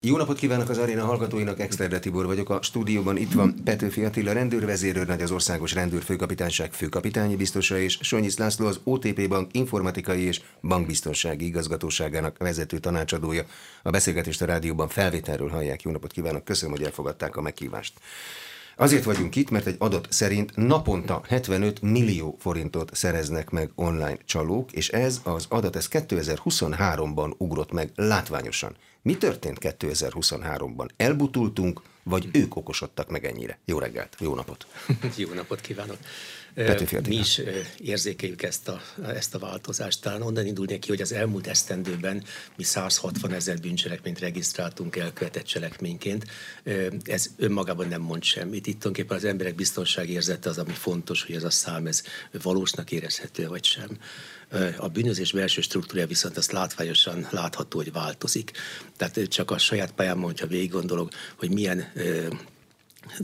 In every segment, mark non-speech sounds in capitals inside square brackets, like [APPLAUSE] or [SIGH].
Jó napot kívánok az aréna hallgatóinak, Exterde Tibor vagyok. A stúdióban itt van Petőfi Attila rendőrvezérőrnagy, az Országos Rendőrfőkapitányság főkapitányi biztosa és Sonyisz László az OTP Bank informatikai és bankbiztonsági igazgatóságának vezető tanácsadója. A beszélgetést a rádióban felvételről hallják. Jó napot kívánok, köszönöm, hogy elfogadták a meghívást. Azért vagyunk itt, mert egy adat szerint naponta 75 millió forintot szereznek meg online csalók, és ez az adat ez 2023-ban ugrott meg látványosan. Mi történt 2023-ban? Elbutultunk, vagy ők okosodtak meg ennyire? Jó reggelt, jó napot! jó napot kívánok! Mi is érzékeljük ezt a, ezt a változást. Talán onnan indul ki, hogy az elmúlt esztendőben mi 160 ezer bűncselekményt regisztráltunk elkövetett cselekményként. Ez önmagában nem mond semmit. Itt tulajdonképpen az emberek biztonsági érzete az, ami fontos, hogy ez a szám ez valósnak érezhető vagy sem. A bűnözés belső struktúrája viszont azt látványosan látható, hogy változik. Tehát csak a saját pályámon, hogyha végig gondolok, hogy milyen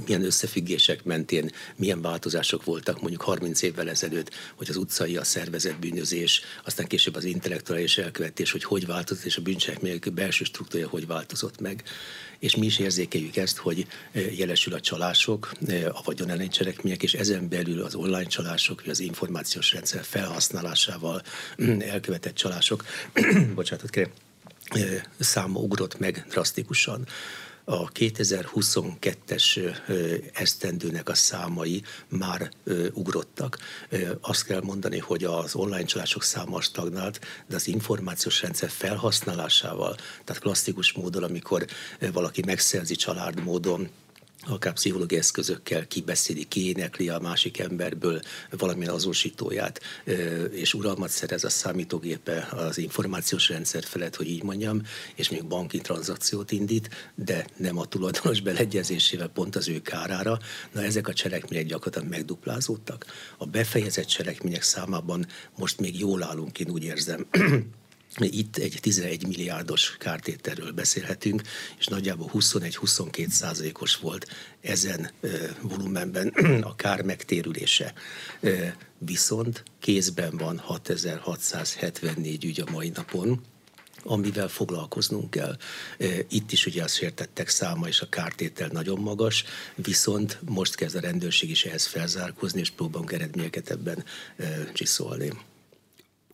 milyen összefüggések mentén milyen változások voltak mondjuk 30 évvel ezelőtt, hogy az utcai, a szervezett bűnözés, aztán később az intellektuális elkövetés, hogy hogy változott, és a bűncselekmények belső struktúrája hogy változott meg. És mi is érzékeljük ezt, hogy e, jelesül a csalások, e, a vagyon cselekmények, és ezen belül az online csalások, vagy az információs rendszer felhasználásával mm, elkövetett csalások, [CLEARS THROAT] bocsánatot kérem, e, száma ugrott meg drasztikusan a 2022-es esztendőnek a számai már ugrottak. Azt kell mondani, hogy az online csalások száma stagnált, de az információs rendszer felhasználásával, tehát klasszikus módon, amikor valaki megszerzi család módon akár pszichológiai eszközökkel kibeszéli, kiénekli a másik emberből valamilyen azonosítóját, és uralmat szerez a számítógépe az információs rendszer felett, hogy így mondjam, és még banki tranzakciót indít, de nem a tulajdonos beleegyezésével pont az ő kárára. Na ezek a cselekmények gyakorlatilag megduplázódtak. A befejezett cselekmények számában most még jól állunk, én úgy érzem. Itt egy 11 milliárdos kártételről beszélhetünk, és nagyjából 21-22 százalékos volt ezen volumenben [CLEARS THROAT] a kár megtérülése. Viszont kézben van 6674 ügy a mai napon, amivel foglalkoznunk kell. Itt is ugye a sértettek száma és a kártétel nagyon magas, viszont most kezd a rendőrség is ehhez felzárkózni, és próbálunk eredményeket ebben csiszolni.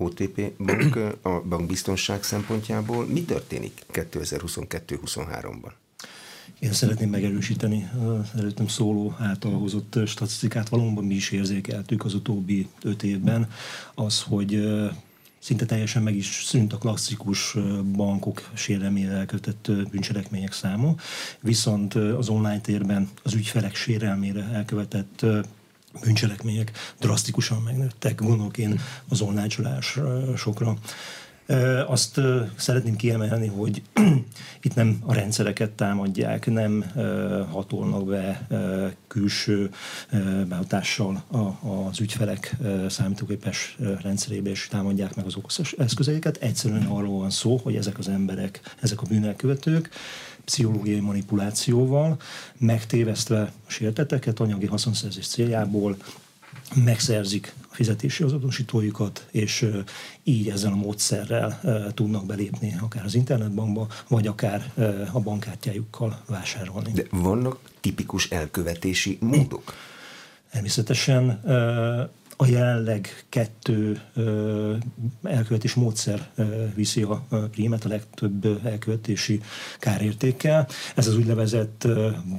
OTP bank, a bankbiztonság szempontjából mi történik 2022-23-ban? Én szeretném megerősíteni az előttem szóló által hozott statisztikát. Valóban mi is érzékeltük az utóbbi öt évben az, hogy szinte teljesen meg is szűnt a klasszikus bankok sérelmére elkövetett bűncselekmények száma, viszont az online térben az ügyfelek sérelmére elkövetett bűncselekmények drasztikusan megnőttek, gondolok én az online csalásokra. Azt szeretném kiemelni, hogy [CLEARS THROAT] itt nem a rendszereket támadják, nem hatolnak be külső behatással az ügyfelek számítógépes rendszerébe, és támadják meg az okos eszközeiket. Egyszerűen arról van szó, hogy ezek az emberek, ezek a bűnelkövetők pszichológiai manipulációval, megtévesztve a sérteteket anyagi haszonszerzés céljából, megszerzik a fizetési azonosítójukat, és így ezzel a módszerrel tudnak belépni akár az internetbankba, vagy akár a bankkártyájukkal vásárolni. De vannak tipikus elkövetési módok? Természetesen a jelenleg kettő elkövetés módszer viszi a prímet a legtöbb elkövetési kárértékkel. Ez az úgynevezett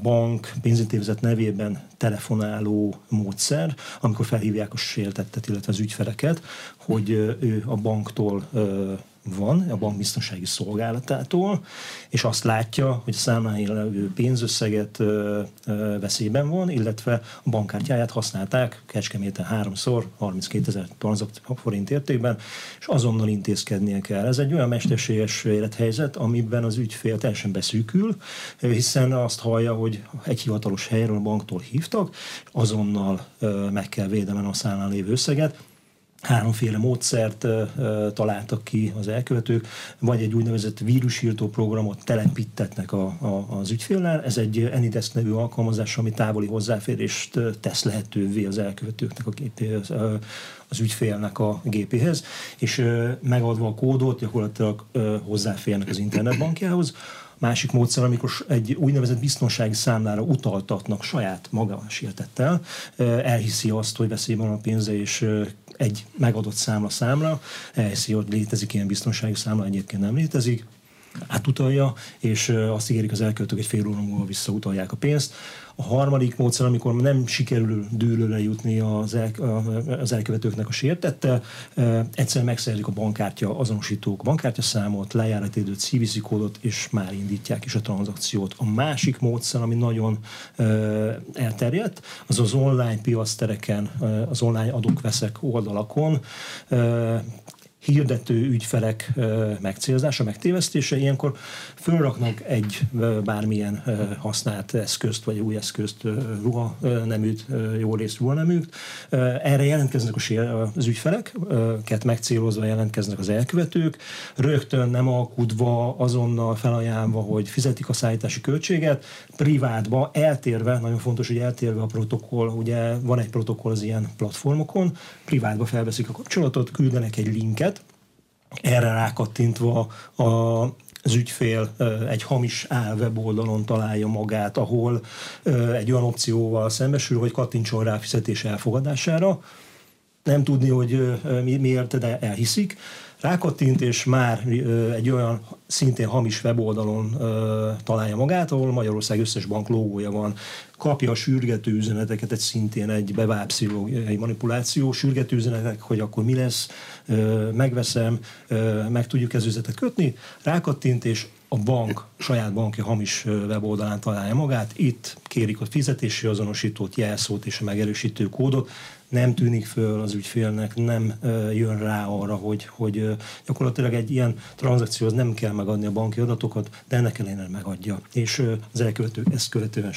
bank pénzintézet nevében telefonáló módszer, amikor felhívják a sértettet, illetve az ügyfeleket, hogy ő a banktól van a bankbiztonsági szolgálatától, és azt látja, hogy a számláin levő pénzösszeget veszélyben van, illetve a bankkártyáját használták Kecskeméten háromszor, 32 ezer forint értékben, és azonnal intézkednie kell. Ez egy olyan mesterséges élethelyzet, amiben az ügyfél teljesen beszűkül, hiszen azt hallja, hogy egy hivatalos helyről a banktól hívtak, azonnal meg kell védelmen a számlán lévő összeget, háromféle módszert találtak ki az elkövetők, vagy egy úgynevezett vírusírtó programot telepítetnek a, a, az ügyféllel. Ez egy Enidesk nevű alkalmazás, ami távoli hozzáférést tesz lehetővé az elkövetőknek a gépéhez, az ügyfélnek a gépéhez, és megadva a kódot gyakorlatilag hozzáférnek az internetbankjához, Másik módszer, amikor egy úgynevezett biztonsági számlára utaltatnak saját maga sértettel, elhiszi azt, hogy veszélyben van a pénze, és egy megadott számla számla, elhiszi, hogy létezik ilyen biztonsági számla, egyébként nem létezik, átutalja, és azt ígérik az elköltők, egy fél óra múlva visszautalják a pénzt. A harmadik módszer, amikor nem sikerül dőlőre jutni az, el, az elkövetőknek a sértette, egyszerűen megszerzik a bankkártya azonosítók bankkártya számot, lejáratidőt, CVC kódot, és már indítják is a tranzakciót. A másik módszer, ami nagyon elterjedt, az az online piasztereken, az online adok-veszek oldalakon hirdető ügyfelek megcélzása, megtévesztése, ilyenkor fölraknak egy bármilyen használt eszközt, vagy új eszközt, ruha neműt, jó részt ruha neműt. Erre jelentkeznek az ügyfeleket, megcélozva jelentkeznek az elkövetők, rögtön nem alkudva, azonnal felajánlva, hogy fizetik a szállítási költséget, privátba, eltérve, nagyon fontos, hogy eltérve a protokoll, ugye van egy protokoll az ilyen platformokon, privátba felveszik a kapcsolatot, küldenek egy linket, erre rákattintva a, az ügyfél egy hamis áll weboldalon találja magát, ahol egy olyan opcióval szembesül, hogy kattintson rá fizetés elfogadására. Nem tudni, hogy miért, de elhiszik. Rákattint, és már egy olyan szintén hamis weboldalon találja magát, ahol Magyarország összes bank logója van. Kapja a sürgető üzeneteket, egy szintén egy bevált manipuláció, sürgető üzenetek, hogy akkor mi lesz, megveszem, meg tudjuk ez üzletet kötni, rákattint, és a bank, saját banki hamis weboldalán találja magát, itt kérik a fizetési azonosítót, jelszót és a megerősítő kódot, nem tűnik föl az ügyfélnek, nem jön rá arra, hogy, hogy gyakorlatilag egy ilyen tranzakcióhoz nem kell megadni a banki adatokat, de ennek ellenére megadja. És az elkövetők ezt követően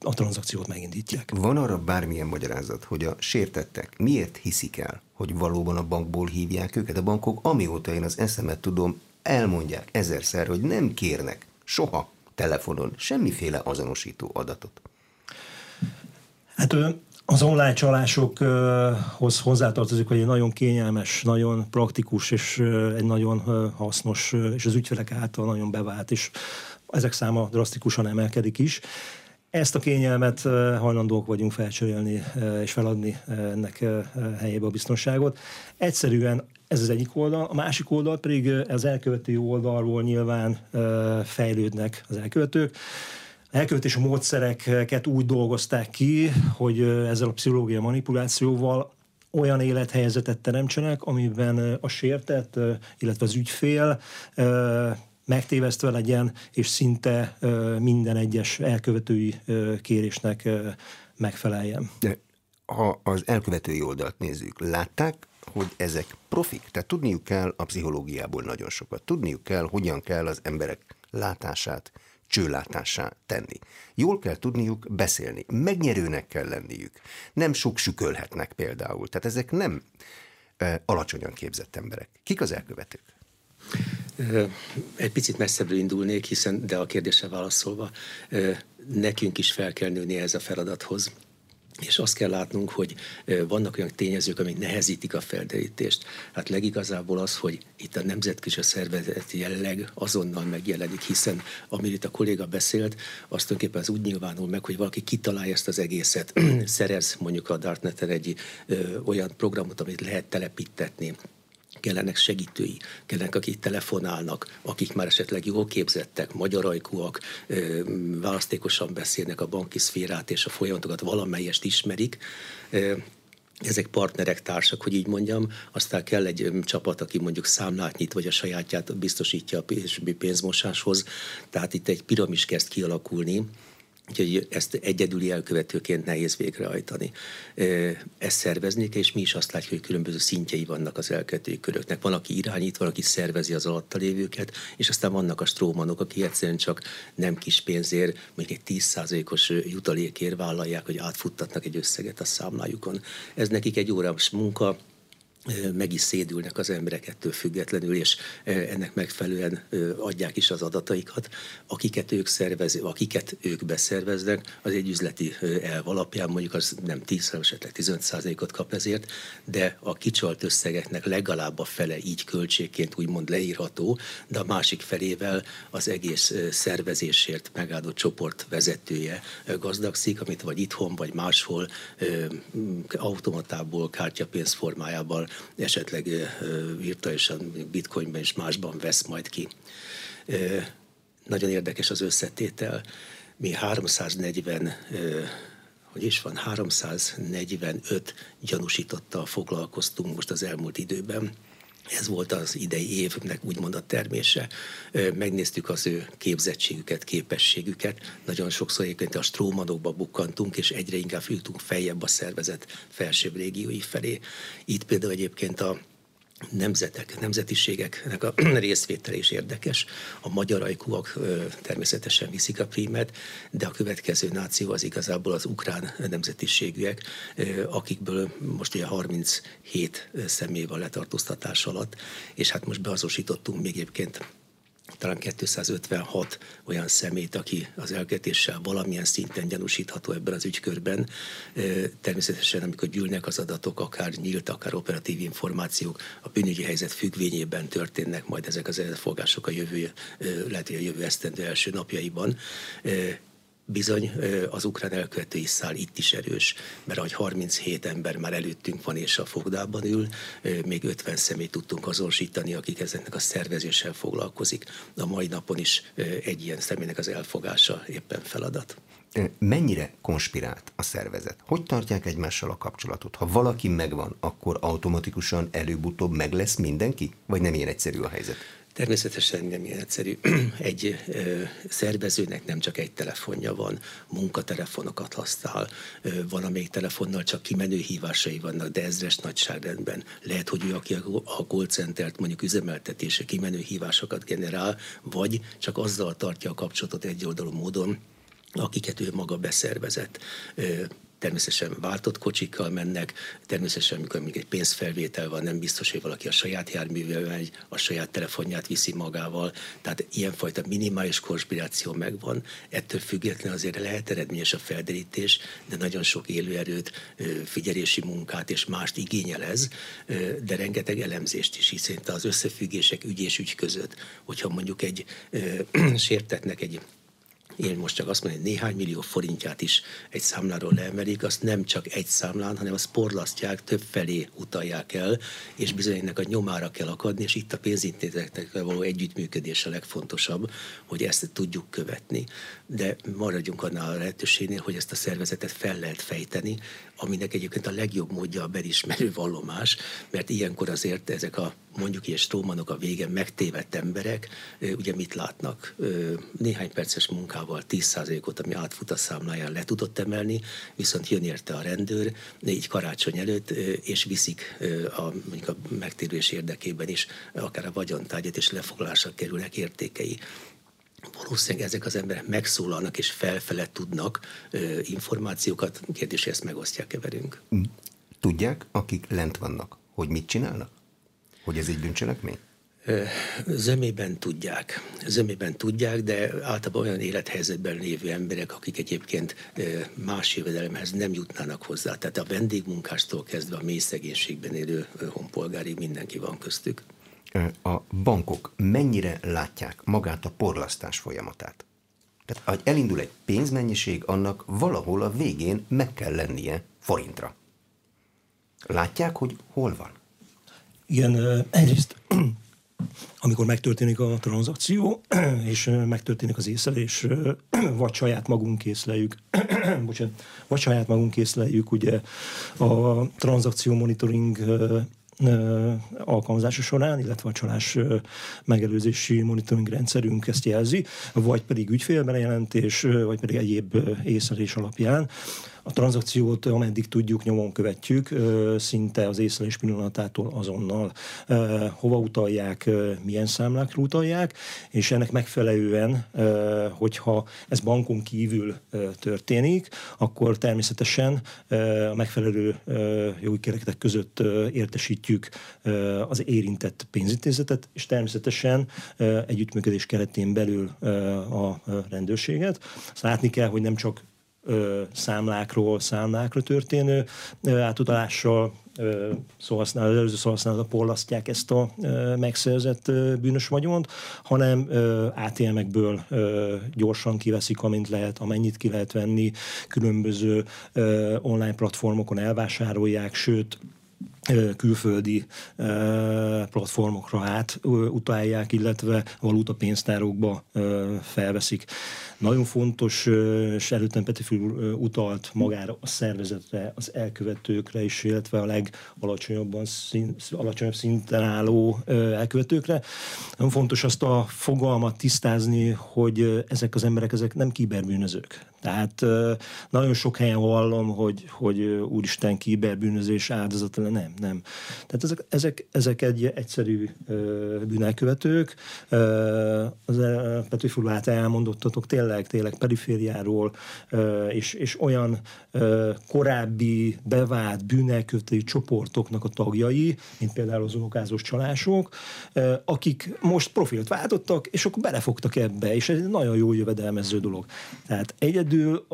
a tranzakciót megindítják. Van arra bármilyen magyarázat, hogy a sértettek miért hiszik el, hogy valóban a bankból hívják őket? A bankok, amióta én az eszemet tudom, elmondják ezerszer, hogy nem kérnek soha telefonon semmiféle azonosító adatot. Hát az online csalásokhoz hozzátartozik, hogy egy nagyon kényelmes, nagyon praktikus és egy nagyon hasznos, és az ügyfelek által nagyon bevált, és ezek száma drasztikusan emelkedik is. Ezt a kényelmet hajlandók vagyunk felcserélni és feladni ennek helyébe a biztonságot. Egyszerűen ez az egyik oldal, a másik oldal pedig az elkövető oldalról nyilván fejlődnek az elkövetők elkövetési módszereket úgy dolgozták ki, hogy ezzel a pszichológia manipulációval olyan élethelyzetet teremtsenek, amiben a sértett, illetve az ügyfél megtévesztve legyen, és szinte minden egyes elkövetői kérésnek megfeleljen. De ha az elkövetői oldalt nézzük, látták, hogy ezek profik? Tehát tudniuk kell a pszichológiából nagyon sokat. Tudniuk kell, hogyan kell az emberek látását, csőlátásá tenni. Jól kell tudniuk beszélni, megnyerőnek kell lenniük. Nem sok sükölhetnek például. Tehát ezek nem e, alacsonyan képzett emberek. Kik az elkövetők? Egy picit messzebbről indulnék, hiszen, de a kérdésre válaszolva, nekünk is fel kell nőni ez a feladathoz és azt kell látnunk, hogy vannak olyan tényezők, amik nehezítik a felderítést. Hát legigazából az, hogy itt a nemzetközi szervezeti jelleg azonnal megjelenik, hiszen amit a kolléga beszélt, azt tulajdonképpen az úgy nyilvánul meg, hogy valaki kitalálja ezt az egészet, [CLEARS THROAT] szerez mondjuk a Dartneten egy ö, olyan programot, amit lehet telepítetni kellenek segítői, kellenek, akik telefonálnak, akik már esetleg jól képzettek, magyarajkúak, választékosan beszélnek a banki szférát és a folyamatokat valamelyest ismerik, ezek partnerek, társak, hogy így mondjam, aztán kell egy csapat, aki mondjuk számlát nyit, vagy a sajátját biztosítja a pénzmosáshoz. Tehát itt egy piramis kezd kialakulni, Úgyhogy ezt egyedüli elkövetőként nehéz végrehajtani. Ezt szervezni és mi is azt látjuk, hogy különböző szintjei vannak az elkövetői köröknek. Van, aki irányít, van, aki szervezi az alatta lévőket, és aztán vannak a strómanok, akik egyszerűen csak nem kis pénzért, mondjuk egy 10%-os jutalékért vállalják, hogy átfuttatnak egy összeget a számlájukon. Ez nekik egy órás munka, meg is szédülnek az emberek ettől függetlenül, és ennek megfelelően adják is az adataikat. Akiket ők szervező, akiket ők beszerveznek, az egy üzleti elv alapján mondjuk az nem 10, esetleg 15 ot kap ezért, de a kicsalt összegeknek legalább a fele így költségként úgymond leírható, de a másik felével az egész szervezésért megáldott csoport vezetője gazdagszik, amit vagy itthon, vagy máshol automatából, kártyapénz formájában esetleg virtuálisan bitcoinben és másban vesz majd ki. Nagyon érdekes az összetétel. Mi 340 hogy is van, 345 gyanúsítottal foglalkoztunk most az elmúlt időben. Ez volt az idei évnek úgymond a termése. Megnéztük az ő képzettségüket, képességüket. Nagyon sokszor egyébként a strómanokba bukkantunk, és egyre inkább jutunk feljebb a szervezet felsőbb régiói felé. Itt például egyébként a nemzetek, nemzetiségeknek a [CLEARS THROAT] részvétele is érdekes. A magyar ajkúak természetesen viszik a prímet, de a következő náció az igazából az ukrán nemzetiségűek, akikből most ugye 37 személy van letartóztatás alatt, és hát most beazonosítottunk még egyébként talán 256 olyan szemét, aki az elkötéssel valamilyen szinten gyanúsítható ebben az ügykörben. Természetesen, amikor gyűlnek az adatok, akár nyílt, akár operatív információk, a bűnügyi helyzet függvényében történnek majd ezek az elfogások a jövő, lehet, hogy a jövő esztendő első napjaiban bizony az ukrán elkövetői szál itt is erős, mert ahogy 37 ember már előttünk van és a fogdában ül, még 50 személy tudtunk azonosítani, akik ezeknek a szervezéssel foglalkozik. A mai napon is egy ilyen személynek az elfogása éppen feladat. Mennyire konspirált a szervezet? Hogy tartják egymással a kapcsolatot? Ha valaki megvan, akkor automatikusan előbb-utóbb meg lesz mindenki? Vagy nem ilyen egyszerű a helyzet? Természetesen nem ilyen egyszerű. [CLEARS THROAT] Egy ö, szervezőnek nem csak egy telefonja van, munkatelefonokat használ, ö, van, amelyik telefonnal csak kimenő hívásai vannak, de ezres nagyságrendben. Lehet, hogy ő, aki a call centert mondjuk üzemeltetése kimenő hívásokat generál, vagy csak azzal tartja a kapcsolatot egyoldalú módon, akiket ő maga beszervezett természetesen váltott kocsikkal mennek, természetesen, amikor még egy pénzfelvétel van, nem biztos, hogy valaki a saját járművel megy, a saját telefonját viszi magával, tehát ilyenfajta minimális konspiráció megvan, ettől függetlenül azért lehet eredményes a felderítés, de nagyon sok élőerőt, figyelési munkát és mást igényel ez, de rengeteg elemzést is, hiszen az összefüggések ügy és ügy között, hogyha mondjuk egy [CLEARS THROAT] sértetnek egy én most csak azt mondom, hogy néhány millió forintját is egy számláról leemelik, azt nem csak egy számlán, hanem azt porlasztják, több felé utalják el, és bizony ennek a nyomára kell akadni, és itt a pénzintézetekkel való együttműködés a legfontosabb, hogy ezt tudjuk követni. De maradjunk annál a lehetőségnél, hogy ezt a szervezetet fel lehet fejteni, aminek egyébként a legjobb módja a belismerő vallomás, mert ilyenkor azért ezek a mondjuk ilyen strómanok a vége megtévedt emberek, ugye mit látnak? Néhány perces munkával 10%-ot, ami átfut a számláján le tudott emelni, viszont jön érte a rendőr, így karácsony előtt, és viszik a, mondjuk a megtérülés érdekében is, akár a vagyontárgyat, és lefoglalásra kerülnek értékei valószínűleg ezek az emberek megszólalnak és felfele tudnak ö, információkat, kérdés, ezt megosztják-e velünk. Mm. Tudják, akik lent vannak, hogy mit csinálnak? Hogy ez egy bűncselekmény? Zömében tudják. Zömében tudják, de általában olyan élethelyzetben lévő emberek, akik egyébként más jövedelemhez nem jutnának hozzá. Tehát a vendégmunkástól kezdve a mély szegénységben élő honpolgári mindenki van köztük. A bankok mennyire látják magát a porlasztás folyamatát? Tehát, hogy elindul egy pénzmennyiség, annak valahol a végén meg kell lennie forintra. Látják, hogy hol van? Igen, egyrészt [CLEARS THROAT] amikor megtörténik a tranzakció, [CLEARS THROAT] és megtörténik az észlelés, [CLEARS THROAT] vagy saját magunk készleljük, bocsánat, vagy saját magunk készleljük ugye a tranzakció monitoring alkalmazása során, illetve a csalás megelőzési monitoring rendszerünk ezt jelzi, vagy pedig ügyfélbejelentés, vagy pedig egyéb észlelés alapján A tranzakciót, ameddig tudjuk, nyomon követjük, szinte az észlelés pillanatától azonnal. Hova utalják, milyen számlákra utalják, és ennek megfelelően, hogyha ez bankon kívül történik, akkor természetesen a megfelelő jogi kereketek között értesítjük az érintett pénzintézetet, és természetesen együttműködés keretén belül a rendőrséget. Azt látni kell, hogy nem csak számlákról számlákra történő átutalással szóhasználat, az előző szóhasználatba porlasztják ezt a megszerzett bűnös vagyont, hanem ATM-ekből gyorsan kiveszik, amint lehet, amennyit ki lehet venni, különböző online platformokon elvásárolják, sőt, külföldi platformokra át utálják, illetve valutapénztárokba felveszik. Nagyon fontos, és előttem Petifül utalt magára a szervezetre, az elkövetőkre is, illetve a legalacsonyabban szín, alacsonyabb szinten álló elkövetőkre. Nagyon fontos azt a fogalmat tisztázni, hogy ezek az emberek ezek nem kiberbűnözők. Tehát nagyon sok helyen hallom, hogy, hogy úristen kiberbűnözés áldozata, nem, nem. Tehát ezek, ezek, ezek egy egyszerű bűnelkövetők. Az Petőfúr által elmondottatok tényleg, tényleg perifériáról, és, és olyan korábbi bevált bűnelkövetői csoportoknak a tagjai, mint például az unokázós csalások, akik most profilt váltottak, és akkor belefogtak ebbe, és ez egy nagyon jó jövedelmező dolog. Tehát egyedül,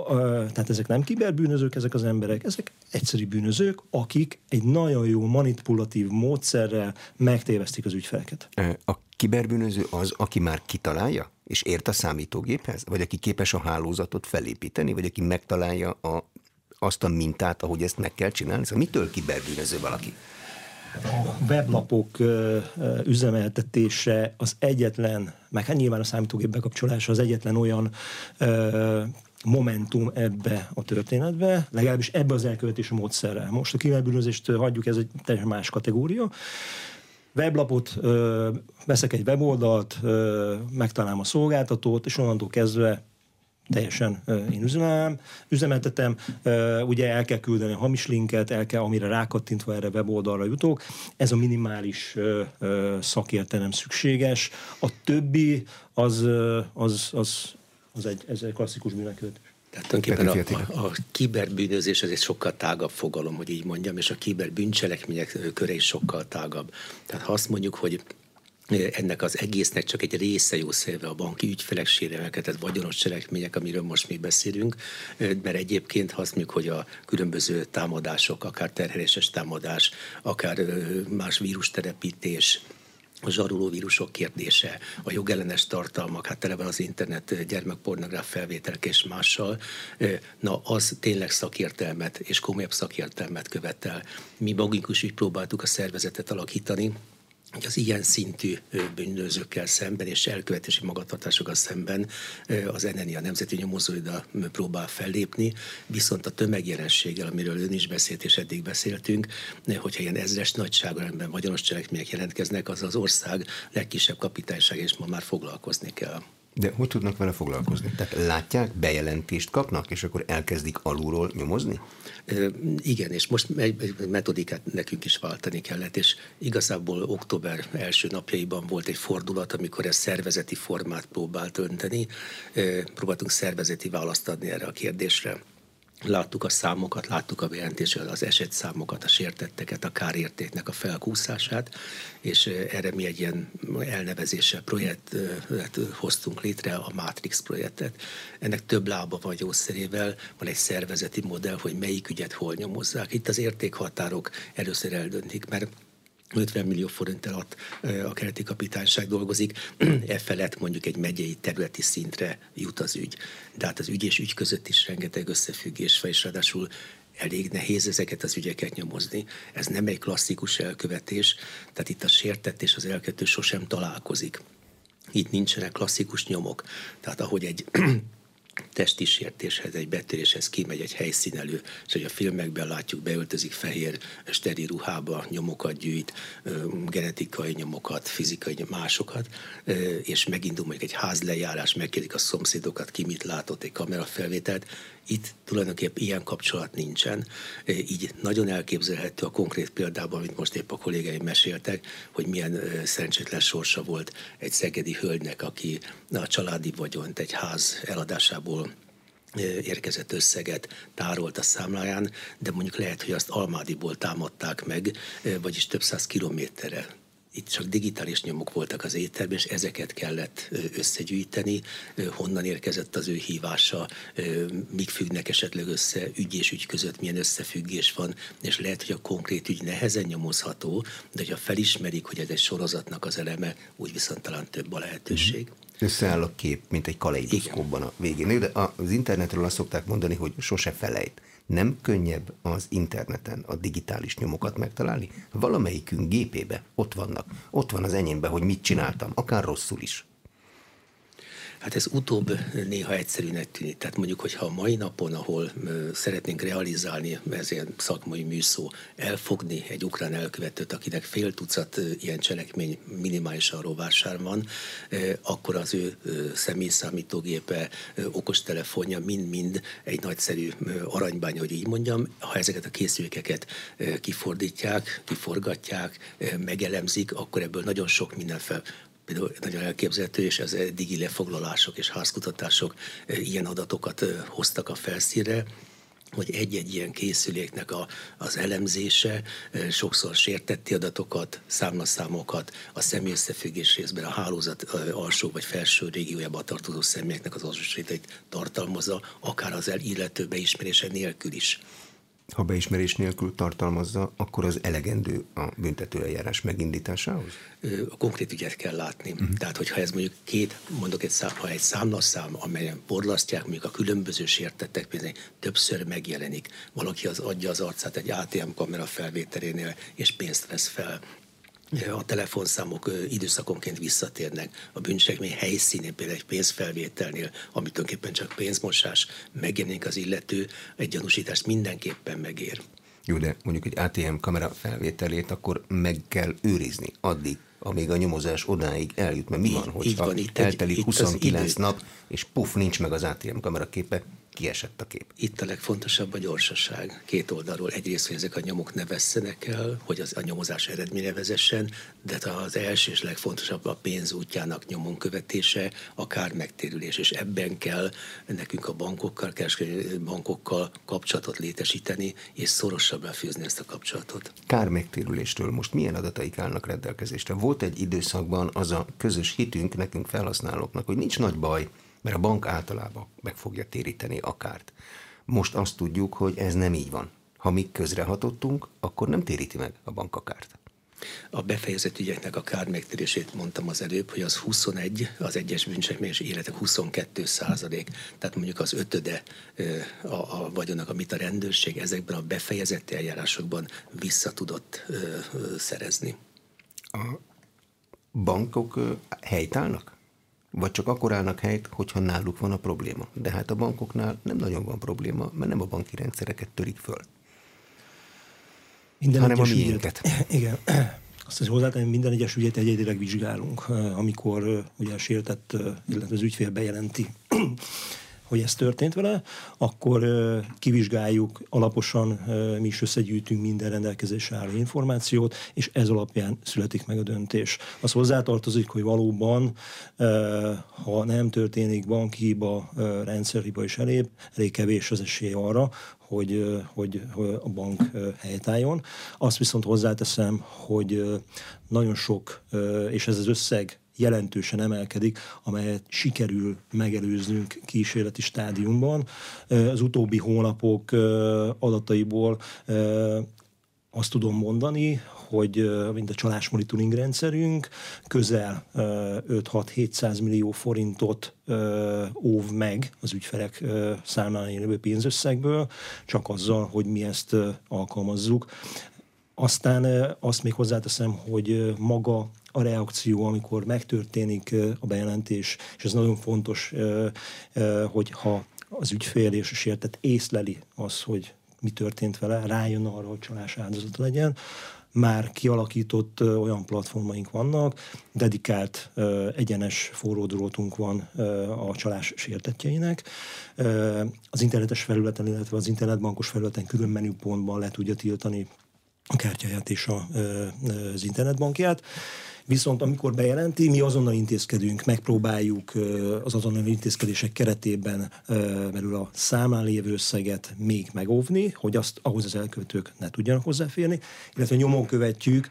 tehát ezek nem kiberbűnözők, ezek az emberek, ezek egyszerű bűnözők, akik egy nagyon jó manipulatív módszerrel megtévesztik az ügyfeleket. A kiberbűnöző az, aki már kitalálja, és ért a számítógéphez? Vagy aki képes a hálózatot felépíteni? Vagy aki megtalálja a, azt a mintát, ahogy ezt meg kell csinálni? Szóval mitől kiberbűnöző valaki? a weblapok üzemeltetése az egyetlen, meg hát nyilván a számítógép bekapcsolása az egyetlen olyan momentum ebbe a történetbe, legalábbis ebbe az elkövetési módszerrel. Most a kiberbűnözést hagyjuk, ez egy teljesen más kategória. Weblapot, ö, veszek egy weboldalt, ö, megtalálom a szolgáltatót, és onnantól kezdve teljesen én üzemelem, üzemeltetem, ugye el kell küldeni a hamis linket, el kell, amire rákattintva erre weboldalra jutok. Ez a minimális szakértelem szükséges. A többi az, az, az az egy, ez egy klasszikus bűnökövetés. Tehát tulajdonképpen a, a, a kiberbűnözés ez egy sokkal tágabb fogalom, hogy így mondjam, és a kiberbűncselekmények köre is sokkal tágabb. Tehát ha azt mondjuk, hogy ennek az egésznek csak egy része jó szélve a banki ügyfelek sérelmeket, vagyonos cselekmények, amiről most még beszélünk, mert egyébként ha azt mondjuk, hogy a különböző támadások, akár terheléses támadás, akár más vírusterepítés, a zsaruló vírusok kérdése, a jogellenes tartalmak, hát tele van az internet gyermekpornográf felvételek és mással, na az tényleg szakértelmet és komolyabb szakértelmet követel. Mi magunk is úgy próbáltuk a szervezetet alakítani, az ilyen szintű bűnözőkkel szemben és elkövetési magatartásokkal szemben az NNI, a Nemzeti Nyomozóida próbál fellépni, viszont a tömegjelenséggel, amiről ön is beszélt és eddig beszéltünk, hogyha ilyen ezres nagyságban vagyonos cselekmények jelentkeznek, az az ország legkisebb kapitányság, és ma már foglalkozni kell. De hogy tudnak vele foglalkozni? Tehát látják, bejelentést kapnak, és akkor elkezdik alulról nyomozni? Igen, és most egy metodikát nekünk is váltani kellett, és igazából október első napjaiban volt egy fordulat, amikor ez szervezeti formát próbált önteni. Próbáltunk szervezeti választ adni erre a kérdésre Láttuk a számokat, láttuk a bejelentésről az esetszámokat, a sértetteket, a kárértéknek a felkúszását, és erre mi egy ilyen elnevezéssel projektet hoztunk létre, a Matrix projektet. Ennek több lába van jószerével, van egy szervezeti modell, hogy melyik ügyet hol nyomozzák. Itt az értékhatárok először eldöntik, mert 50 millió forint alatt a keleti kapitányság dolgozik, [CLEARS THROAT] e felett mondjuk egy megyei területi szintre jut az ügy. De hát az ügy és ügy között is rengeteg összefüggés van, és ráadásul elég nehéz ezeket az ügyeket nyomozni. Ez nem egy klasszikus elkövetés, tehát itt a sértett és az elkövető sosem találkozik. Itt nincsenek klasszikus nyomok. Tehát ahogy egy testi sértéshez, egy betöréshez kimegy egy helyszínelő, és hogy a filmekben látjuk, beöltözik fehér steri ruhába, nyomokat gyűjt, genetikai nyomokat, fizikai másokat, és megindul mondjuk egy házlejárás, megkérdik a szomszédokat, ki mit látott, egy kamerafelvételt, itt tulajdonképpen ilyen kapcsolat nincsen, így nagyon elképzelhető a konkrét példában, amit most épp a kollégáim meséltek, hogy milyen szerencsétlen sorsa volt egy szegedi hölgynek, aki a családi vagyont egy ház eladásából érkezett összeget tárolt a számláján, de mondjuk lehet, hogy azt Almádiból támadták meg, vagyis több száz kilométerre itt csak digitális nyomok voltak az ételben, és ezeket kellett összegyűjteni, honnan érkezett az ő hívása, mik függnek esetleg össze, ügy és ügy között milyen összefüggés van, és lehet, hogy a konkrét ügy nehezen nyomozható, de hogyha felismerik, hogy ez egy sorozatnak az eleme, úgy viszont talán több a lehetőség. Mm-hmm összeáll a kép, mint egy kaleidoszkópban a végén. De az internetről azt szokták mondani, hogy sose felejt. Nem könnyebb az interneten a digitális nyomokat megtalálni? Valamelyikünk gépébe ott vannak. Ott van az enyémbe, hogy mit csináltam, akár rosszul is. Hát ez utóbb néha egyszerűnek tűnik. Tehát mondjuk, hogyha a mai napon, ahol szeretnénk realizálni, ez ilyen szakmai műszó, elfogni egy ukrán elkövetőt, akinek fél tucat ilyen cselekmény minimálisan rovásár van, akkor az ő személyszámítógépe, okostelefonja mind-mind egy nagyszerű aranybánya, hogy így mondjam. Ha ezeket a készülékeket kifordítják, kiforgatják, megelemzik, akkor ebből nagyon sok minden fel például nagyon elképzelhető, és az eddigi lefoglalások és házkutatások eh, ilyen adatokat eh, hoztak a felszínre, hogy egy-egy ilyen készüléknek a, az elemzése eh, sokszor sértetti adatokat, számlaszámokat, a személy összefüggés részben a hálózat alsó vagy felső régiójában tartozó személyeknek az azonosítait tartalmazza, akár az illető beismerése nélkül is ha beismerés nélkül tartalmazza, akkor az elegendő a büntetőeljárás megindításához? A konkrét ügyet kell látni. Uh-huh. Tehát, hogyha ez mondjuk két, mondok egy szám, ha egy számlaszám, amelyen porlasztják mondjuk a különböző sértettek, például többször megjelenik, valaki az adja az arcát egy ATM kamera felvételénél, és pénzt vesz fel, a telefonszámok időszakonként visszatérnek. A bűncselekmény helyszínén például egy pénzfelvételnél, ami tulajdonképpen csak pénzmosás, megjelenik az illető, egy gyanúsítást mindenképpen megér. Jó, de mondjuk egy ATM kamera felvételét akkor meg kell őrizni addig, amíg a nyomozás odáig eljut. Mert mi van, hogyha van, itt eltelik egy, 29 idő... nap, és puf, nincs meg az ATM kamera képe, kiesett a kép. Itt a legfontosabb a gyorsaság. Két oldalról egyrészt, hogy ezek a nyomok ne vesszenek el, hogy az, a nyomozás eredménye vezessen, de az első és legfontosabb a pénz útjának nyomon követése, a kár megtérülés, és ebben kell nekünk a bankokkal, kereskedelmi bankokkal kapcsolatot létesíteni, és szorosabbra fűzni ezt a kapcsolatot. Kár megtérülésről most milyen adataik állnak rendelkezésre? Volt egy időszakban az a közös hitünk nekünk felhasználóknak, hogy nincs nagy baj, mert a bank általában meg fogja téríteni a kárt. Most azt tudjuk, hogy ez nem így van. Ha mi közrehatottunk, akkor nem téríti meg a bank a kárt. A befejezett ügyeknek a kár megtérését mondtam az előbb, hogy az 21, az egyes bűncselekményes életek 22 százalék, tehát mondjuk az ötöde a, a vagyonak, amit a rendőrség ezekben a befejezett eljárásokban vissza tudott szerezni. A bankok helytállnak? Vagy csak akkor állnak helyt, hogyha náluk van a probléma. De hát a bankoknál nem nagyon van probléma, mert nem a banki rendszereket törik föl. Minden hanem a miénket. Ügyet, [CLEARS THROAT] igen. [CLEARS THROAT] Azt hiszem hozzátenni, minden egyes ügyet egyedileg vizsgálunk, amikor ugye a sértett, illetve az ügyfél bejelenti [CLEARS THROAT] hogy ez történt vele, akkor kivizsgáljuk alaposan, mi is összegyűjtünk minden rendelkezésre álló információt, és ez alapján születik meg a döntés. Az hozzátartozik, hogy valóban, ha nem történik bankhiba, rendszerhiba is elég, elég kevés az esély arra, hogy, hogy, a bank helytálljon. Azt viszont hozzáteszem, hogy nagyon sok, és ez az összeg jelentősen emelkedik, amelyet sikerül megelőznünk kísérleti stádiumban. Az utóbbi hónapok adataiból azt tudom mondani, hogy mint a csalás monitoring rendszerünk közel 5-6-700 millió forintot óv meg az ügyfelek számára lévő pénzösszegből, csak azzal, hogy mi ezt alkalmazzuk. Aztán azt még hozzáteszem, hogy maga a reakció, amikor megtörténik a bejelentés, és ez nagyon fontos, hogy ha az ügyfél és a sértett észleli az, hogy mi történt vele, rájön arra, hogy csalás áldozat legyen, már kialakított olyan platformaink vannak, dedikált egyenes forródrótunk van a csalás sértetjeinek. Az internetes felületen, illetve az internetbankos felületen külön menüpontban le tudja tiltani a kártyáját és a, az internetbankját. Viszont amikor bejelenti, mi azonnal intézkedünk, megpróbáljuk az azonnal intézkedések keretében belül a számán lévő összeget még megóvni, hogy azt ahhoz az elkövetők ne tudjanak hozzáférni, illetve nyomon követjük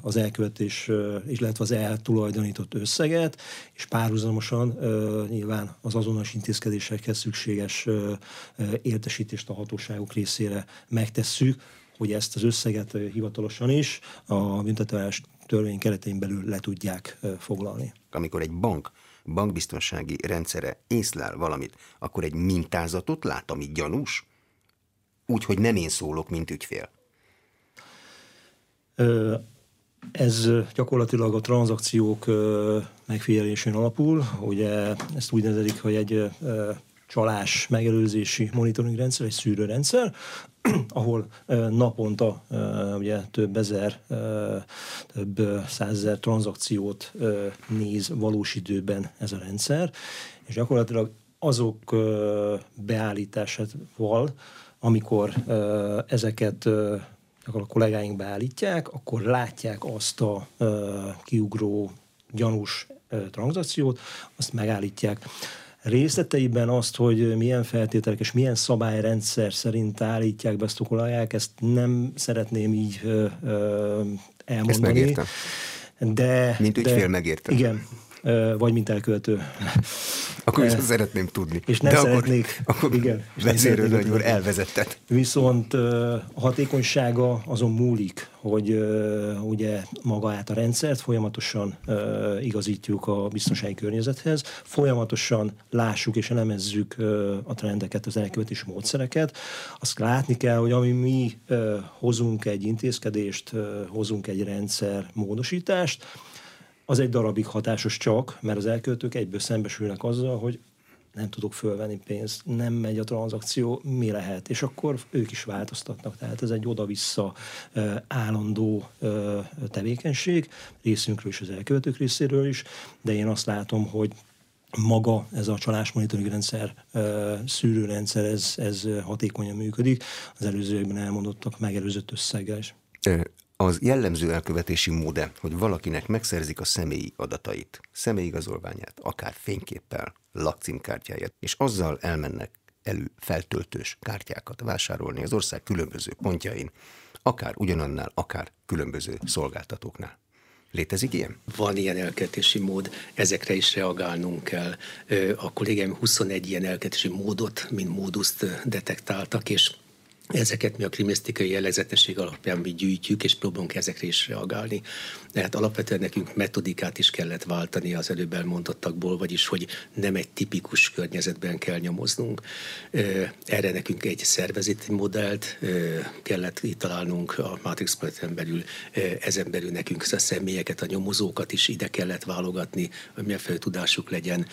az elkövetés, illetve az eltulajdonított összeget, és párhuzamosan nyilván az azonos intézkedésekhez szükséges értesítést a hatóságok részére megtesszük, hogy ezt az összeget hivatalosan is a büntetőállás törvény keretein belül le tudják foglalni. Amikor egy bank bankbiztonsági rendszere észlel valamit, akkor egy mintázatot lát, ami gyanús? Úgy, hogy nem én szólok, mint ügyfél. Ez gyakorlatilag a tranzakciók megfigyelésén alapul. Ugye ezt úgy nevezik, hogy egy csalás megelőzési monitoring rendszer, egy szűrőrendszer, [CLEARS THROAT] ahol naponta ugye több ezer, több százezer tranzakciót néz valós időben ez a rendszer, és gyakorlatilag azok beállításával, amikor ezeket akkor a kollégáink beállítják, akkor látják azt a kiugró gyanús tranzakciót, azt megállítják részleteiben azt, hogy milyen feltételek és milyen szabályrendszer szerint állítják be, ezt ezt nem szeretném így ö, ö, elmondani. Ezt megértem. De, Mint ügyfél de, megértem. Igen, vagy mint elköltő. Akkor is szeretném tudni. És nem De szeretnék. Akkor, akkor igen. Beszélről, hogy elvezettet. Viszont a hatékonysága azon múlik, hogy ugye magát a rendszert folyamatosan igazítjuk a biztonsági környezethez, folyamatosan lássuk és elemezzük a trendeket, az elkövetési módszereket. Azt látni kell, hogy ami mi hozunk egy intézkedést, hozunk egy rendszer módosítást, az egy darabig hatásos csak, mert az elköltők egyből szembesülnek azzal, hogy nem tudok fölvenni pénzt, nem megy a tranzakció, mi lehet? És akkor ők is változtatnak. Tehát ez egy oda-vissza állandó tevékenység, részünkről is, az elköltők részéről is, de én azt látom, hogy maga ez a csalás monitoring rendszer, szűrőrendszer, ez, ez hatékonyan működik. Az előzőekben elmondottak megelőzött összeggel is. Az jellemző elkövetési móde, hogy valakinek megszerzik a személyi adatait, személyigazolványát, akár fényképpel, lakcímkártyáját, és azzal elmennek elő feltöltős kártyákat vásárolni az ország különböző pontjain, akár ugyanannál, akár különböző szolgáltatóknál. Létezik ilyen? Van ilyen elkövetési mód, ezekre is reagálnunk kell. A kollégáim 21 ilyen elkövetési módot, mint móduszt detektáltak, és Ezeket mi a krimisztikai jellegzetesség alapján mi gyűjtjük, és próbálunk ezekre is reagálni. Tehát alapvetően nekünk metodikát is kellett váltani az előbb elmondottakból, vagyis hogy nem egy tipikus környezetben kell nyomoznunk. Erre nekünk egy szervezeti modellt kellett találnunk a Matrix projekten belül, ezen belül nekünk a személyeket, a nyomozókat is ide kellett válogatni, hogy milyen tudásuk legyen,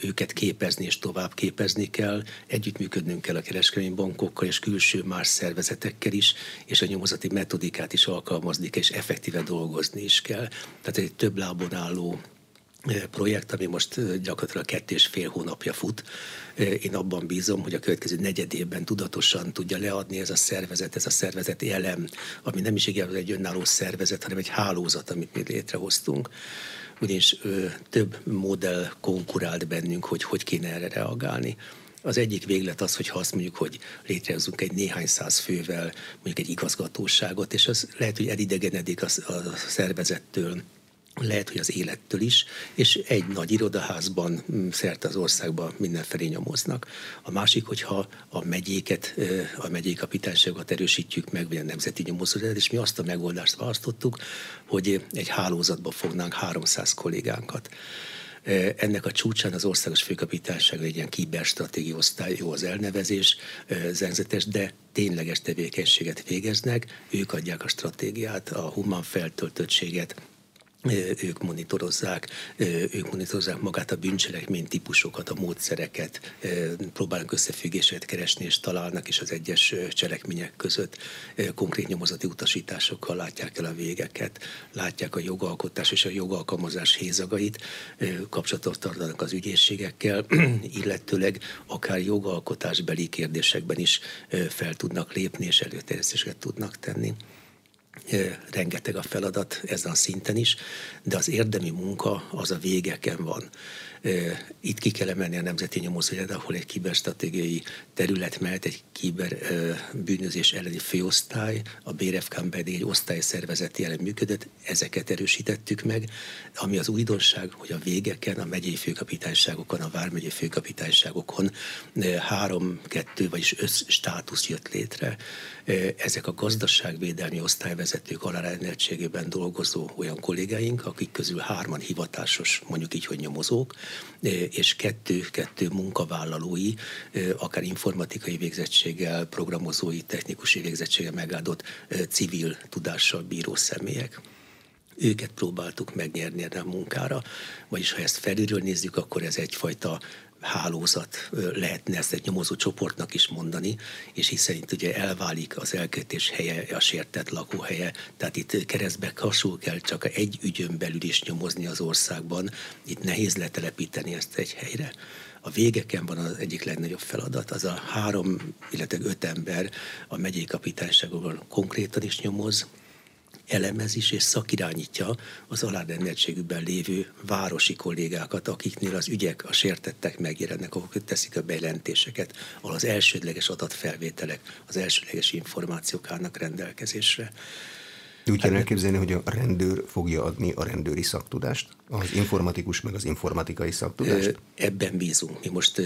őket képezni és tovább képezni kell, együttműködnünk kell a kereskedelmi bankokkal és külső más szervezetekkel is, és a nyomozati metodikát is alkalmazni kell, és effektíve dolgozni is kell. Tehát egy több lábon álló eh, projekt, ami most eh, gyakorlatilag kettő és fél hónapja fut. Eh, én abban bízom, hogy a következő negyed évben tudatosan tudja leadni ez a szervezet, ez a szervezeti elem, ami nem is igen egy önálló szervezet, hanem egy hálózat, amit mi létrehoztunk ugyanis ö, több modell konkurált bennünk, hogy hogy kéne erre reagálni. Az egyik véglet az, hogy ha azt mondjuk, hogy létrehozunk egy néhány száz fővel mondjuk egy igazgatóságot, és az lehet, hogy elidegenedik a, a szervezettől, lehet, hogy az élettől is, és egy nagy irodaházban mm, szerte az országban mindenfelé nyomoznak. A másik, hogyha a megyéket, a megyék kapitányságokat erősítjük meg, vagy a nemzeti nyomozódat, és mi azt a megoldást választottuk, hogy egy hálózatba fognánk 300 kollégánkat. Ennek a csúcsán az országos főkapitányság egy ilyen kiberstratégia osztály, jó az elnevezés, zenzetes, de tényleges tevékenységet végeznek, ők adják a stratégiát, a human feltöltöttséget, ők monitorozzák, ők monitorozzák magát a bűncselekmény típusokat, a módszereket, próbálnak összefüggéseket keresni, és találnak is az egyes cselekmények között konkrét nyomozati utasításokkal látják el a végeket, látják a jogalkotás és a jogalkalmazás hézagait, kapcsolatot tartanak az ügyészségekkel, [CLEARS THROAT] illetőleg akár jogalkotásbeli kérdésekben is fel tudnak lépni, és előterjesztéseket tudnak tenni rengeteg a feladat ezen a szinten is, de az érdemi munka az a végeken van. Itt ki kell emelni a Nemzeti Nyomozóját, ahol egy kiberstratégiai terület mellett egy kiber bűnözés elleni főosztály, a BRFK pedig egy osztályszervezeti jelen működött, ezeket erősítettük meg, ami az újdonság, hogy a végeken, a megyei főkapitányságokon, a vármegyei főkapitányságokon három-kettő, vagyis össz státusz jött létre. Ezek a gazdaságvédelmi osztályvezetők alárendeltségében dolgozó olyan kollégáink, akik közül hárman hivatásos, mondjuk így, hogy nyomozók, és kettő-kettő munkavállalói, akár informatikai végzettséggel, programozói, technikusi végzettséggel megáldott civil tudással bíró személyek őket próbáltuk megnyerni erre a munkára. Vagyis ha ezt felülről nézzük, akkor ez egyfajta hálózat lehetne ezt egy nyomozó csoportnak is mondani, és hiszen itt ugye elválik az elkötés helye, a sértett lakóhelye, tehát itt keresztbe kasul kell csak egy ügyön belül is nyomozni az országban, itt nehéz letelepíteni ezt egy helyre. A végeken van az egyik legnagyobb feladat, az a három, illetve öt ember a megyei kapitányságokon konkrétan is nyomoz, elemez is és szakirányítja az alárendeltségükben lévő városi kollégákat, akiknél az ügyek, a sértettek megjelennek, ahol teszik a bejelentéseket, ahol az elsődleges adatfelvételek, az elsődleges információk állnak rendelkezésre. Úgy kell elképzelni, hogy a rendőr fogja adni a rendőri szaktudást, az informatikus meg az informatikai szaktudást? Ebben bízunk. Mi most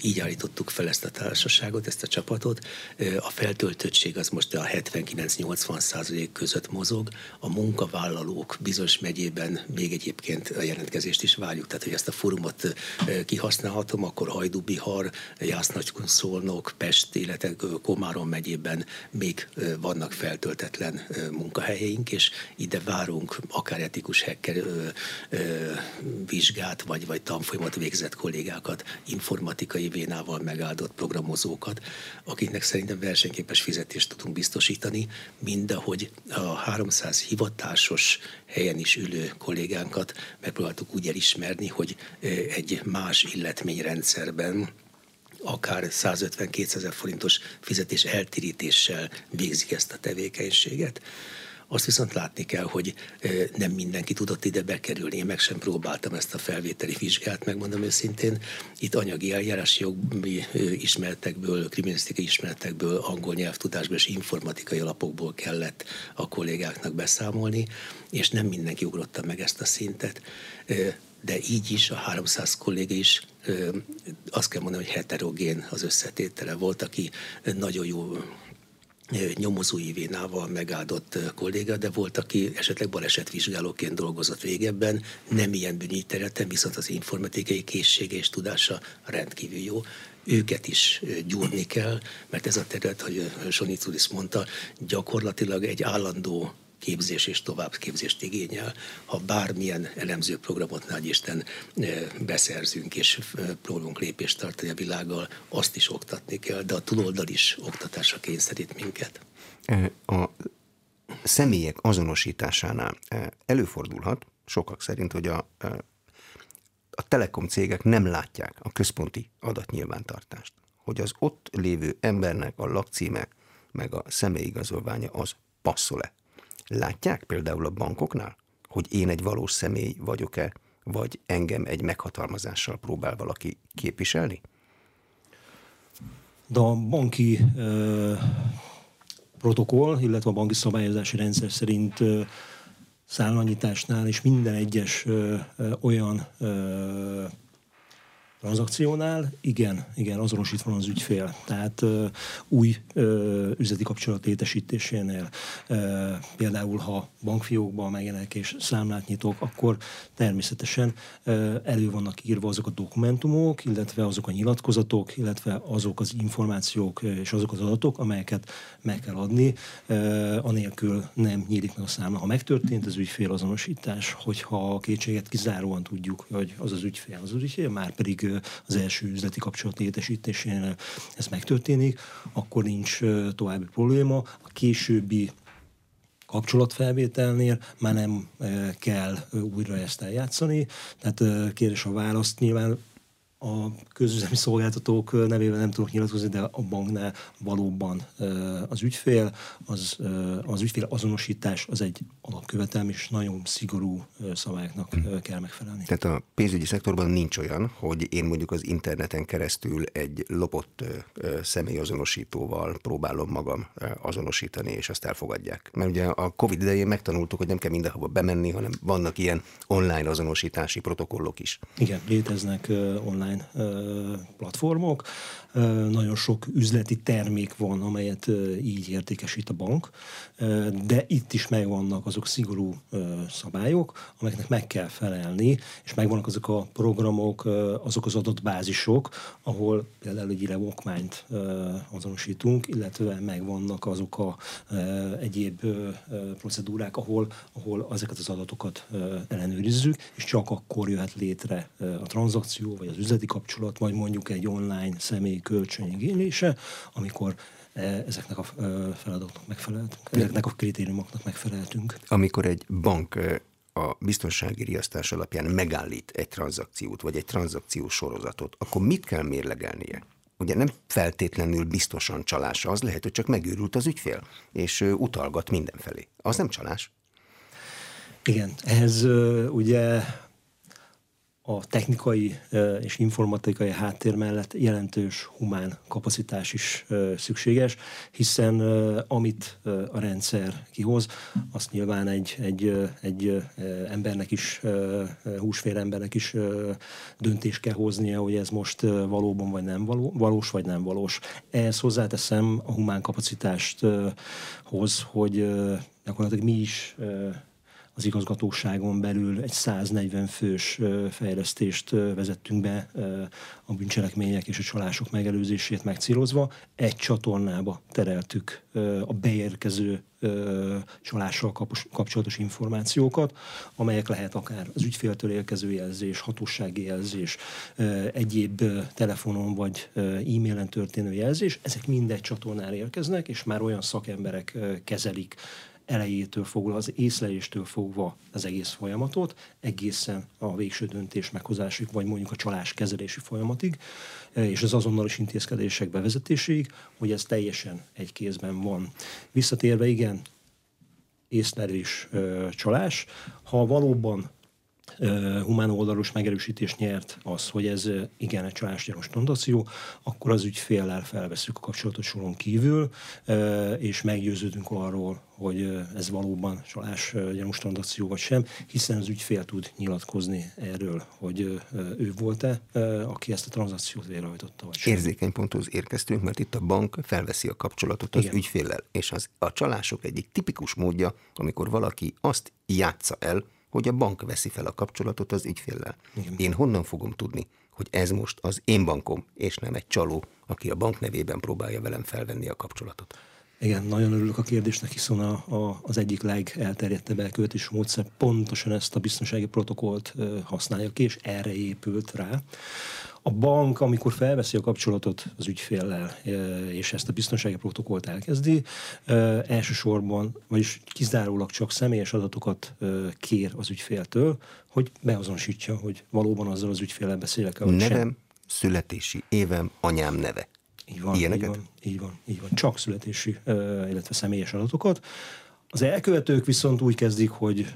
így állítottuk fel ezt a társaságot, ezt a csapatot. A feltöltöttség az most a 79-80 százalék között mozog. A munkavállalók bizonyos megyében még egyébként a jelentkezést is várjuk, tehát hogy ezt a fórumot kihasználhatom, akkor Hajdú-Bihar, Jász-Nagykun, Szolnok, Pest, illetve Komárom megyében még vannak feltöltetlen munkahelyeink, és ide várunk akár etikus hacker vizsgát, vagy, vagy tanfolyamot végzett kollégákat, informatikai vénával megáldott programozókat, akiknek szerintem versenyképes fizetést tudunk biztosítani, mindahogy a 300 hivatásos helyen is ülő kollégánkat megpróbáltuk úgy elismerni, hogy egy más illetményrendszerben akár 150-200 ezer forintos fizetés eltérítéssel végzik ezt a tevékenységet. Azt viszont látni kell, hogy nem mindenki tudott ide bekerülni. Én meg sem próbáltam ezt a felvételi vizsgát, megmondom őszintén. Itt anyagi eljárási jogi ismeretekből, kriminalisztikai ismeretekből, angol nyelvtudásból és informatikai alapokból kellett a kollégáknak beszámolni, és nem mindenki ugrotta meg ezt a szintet de így is a 300 kolléga is azt kell mondani, hogy heterogén az összetétele volt, aki nagyon jó nyomozói vénával megáldott kolléga, de volt, aki esetleg balesetvizsgálóként dolgozott régebben, nem ilyen bűnyi területen, viszont az informatikai készsége és tudása rendkívül jó. Őket is gyúrni kell, mert ez a terület, hogy Soniculis mondta, gyakorlatilag egy állandó képzés és továbbképzést igényel. Ha bármilyen elemző programot nagy Isten beszerzünk és próbálunk lépést tartani a világgal, azt is oktatni kell, de a túloldal is oktatásra kényszerít minket. A személyek azonosításánál előfordulhat, sokak szerint, hogy a, a telekom cégek nem látják a központi adatnyilvántartást, hogy az ott lévő embernek a lakcíme meg a személyigazolványa az passzol-e Látják például a bankoknál, hogy én egy valós személy vagyok-e, vagy engem egy meghatalmazással próbál valaki képviselni? De a banki ö, protokoll, illetve a banki szabályozási rendszer szerint ö, szállanyításnál és minden egyes ö, ö, olyan ö, tranzakciónál igen, igen, azonosítva van az ügyfél. Tehát uh, új uh, üzleti kapcsolat létesítésénél, uh, például ha bankfiókban megjelenik és számlát nyitok, akkor természetesen uh, elő vannak írva azok a dokumentumok, illetve azok a nyilatkozatok, illetve azok az információk és azok az adatok, amelyeket meg kell adni, uh, anélkül nem nyílik meg a számla. Ha megtörtént az ügyfél azonosítás, hogyha a kétséget kizáróan tudjuk, hogy az az ügyfél, az az ügyfél, már pedig az első üzleti kapcsolat létesítésénél ez megtörténik, akkor nincs további probléma. A későbbi kapcsolatfelvételnél már nem kell újra ezt eljátszani. Tehát kérdés a választ nyilván a közüzemi szolgáltatók nevében nem tudok nyilatkozni, de a banknál valóban az ügyfél, az, az ügyfél azonosítás az egy alapkövetelm, és nagyon szigorú szabályoknak kell megfelelni. Tehát a pénzügyi szektorban nincs olyan, hogy én mondjuk az interneten keresztül egy lopott személyazonosítóval próbálom magam azonosítani, és azt elfogadják. Mert ugye a Covid idején megtanultuk, hogy nem kell mindenhova bemenni, hanem vannak ilyen online azonosítási protokollok is. Igen, léteznek online online platformok. Nagyon sok üzleti termék van, amelyet így értékesít a bank, de itt is megvannak azok szigorú szabályok, amelyeknek meg kell felelni, és megvannak azok a programok, azok az adott bázisok, ahol például egy okmányt azonosítunk, illetve megvannak azok a egyéb procedúrák, ahol, ahol ezeket az adatokat ellenőrizzük, és csak akkor jöhet létre a tranzakció, vagy az üzleti kapcsolat, vagy mondjuk egy online személyi kölcsönigénylése, amikor e, ezeknek a e, feladatoknak megfeleltünk, ezeknek a kritériumoknak megfeleltünk. Amikor egy bank e, a biztonsági riasztás alapján megállít egy tranzakciót, vagy egy tranzakciós sorozatot, akkor mit kell mérlegelnie? Ugye nem feltétlenül biztosan csalás, az lehet, hogy csak megőrült az ügyfél, és utalgat mindenfelé. Az nem csalás? Igen, ehhez ugye a technikai és informatikai háttér mellett jelentős humán kapacitás is szükséges, hiszen amit a rendszer kihoz, azt nyilván egy, egy, egy embernek is, húsfél embernek is döntés kell hoznia, hogy ez most valóban vagy nem való, valós, vagy nem valós. Ehhez hozzáteszem a humán kapacitást hoz, hogy gyakorlatilag mi is az igazgatóságon belül egy 140 fős fejlesztést vezettünk be a bűncselekmények és a csalások megelőzését megcélozva. Egy csatornába tereltük a beérkező csalással kapcsolatos információkat, amelyek lehet akár az ügyféltől érkező jelzés, hatósági jelzés, egyéb telefonon vagy e-mailen történő jelzés, ezek mindegy csatornára érkeznek, és már olyan szakemberek kezelik elejétől fogva, az észleléstől fogva az egész folyamatot, egészen a végső döntés meghozásig, vagy mondjuk a csalás kezelési folyamatig, és az azonnalos intézkedések bevezetéséig, hogy ez teljesen egy kézben van. Visszatérve, igen, észlelés, csalás. Ha valóban humán oldalus megerősítést nyert az, hogy ez igen egy csalásgyanús tranzakció, akkor az ügyféllel felveszünk a kapcsolatot soron kívül, és meggyőződünk arról, hogy ez valóban csalás gyanús tranzakció vagy sem, hiszen az ügyfél tud nyilatkozni erről, hogy ő volt-e, aki ezt a tranzakciót végrehajtotta. Vagy sem. Érzékeny ponthoz érkeztünk, mert itt a bank felveszi a kapcsolatot az Igen. ügyféllel, és az a csalások egyik tipikus módja, amikor valaki azt játsza el, hogy a bank veszi fel a kapcsolatot az ügyféllel. Igen. Én honnan fogom tudni, hogy ez most az én bankom, és nem egy csaló, aki a bank nevében próbálja velem felvenni a kapcsolatot? Igen, nagyon örülök a kérdésnek, hiszen a, a, az egyik legelterjedtebb elköltés módszer pontosan ezt a biztonsági protokollt használja ki, és erre épült rá. A bank, amikor felveszi a kapcsolatot az ügyféllel, és ezt a biztonsági protokollt elkezdi, elsősorban, vagyis kizárólag csak személyes adatokat kér az ügyféltől, hogy beazonosítja, hogy valóban azzal az ügyféllel beszélek. Nevem, sem. születési évem, anyám neve. Így van, Ilyeneket? így van, így van, így van. Csak születési, illetve személyes adatokat. Az elkövetők viszont úgy kezdik, hogy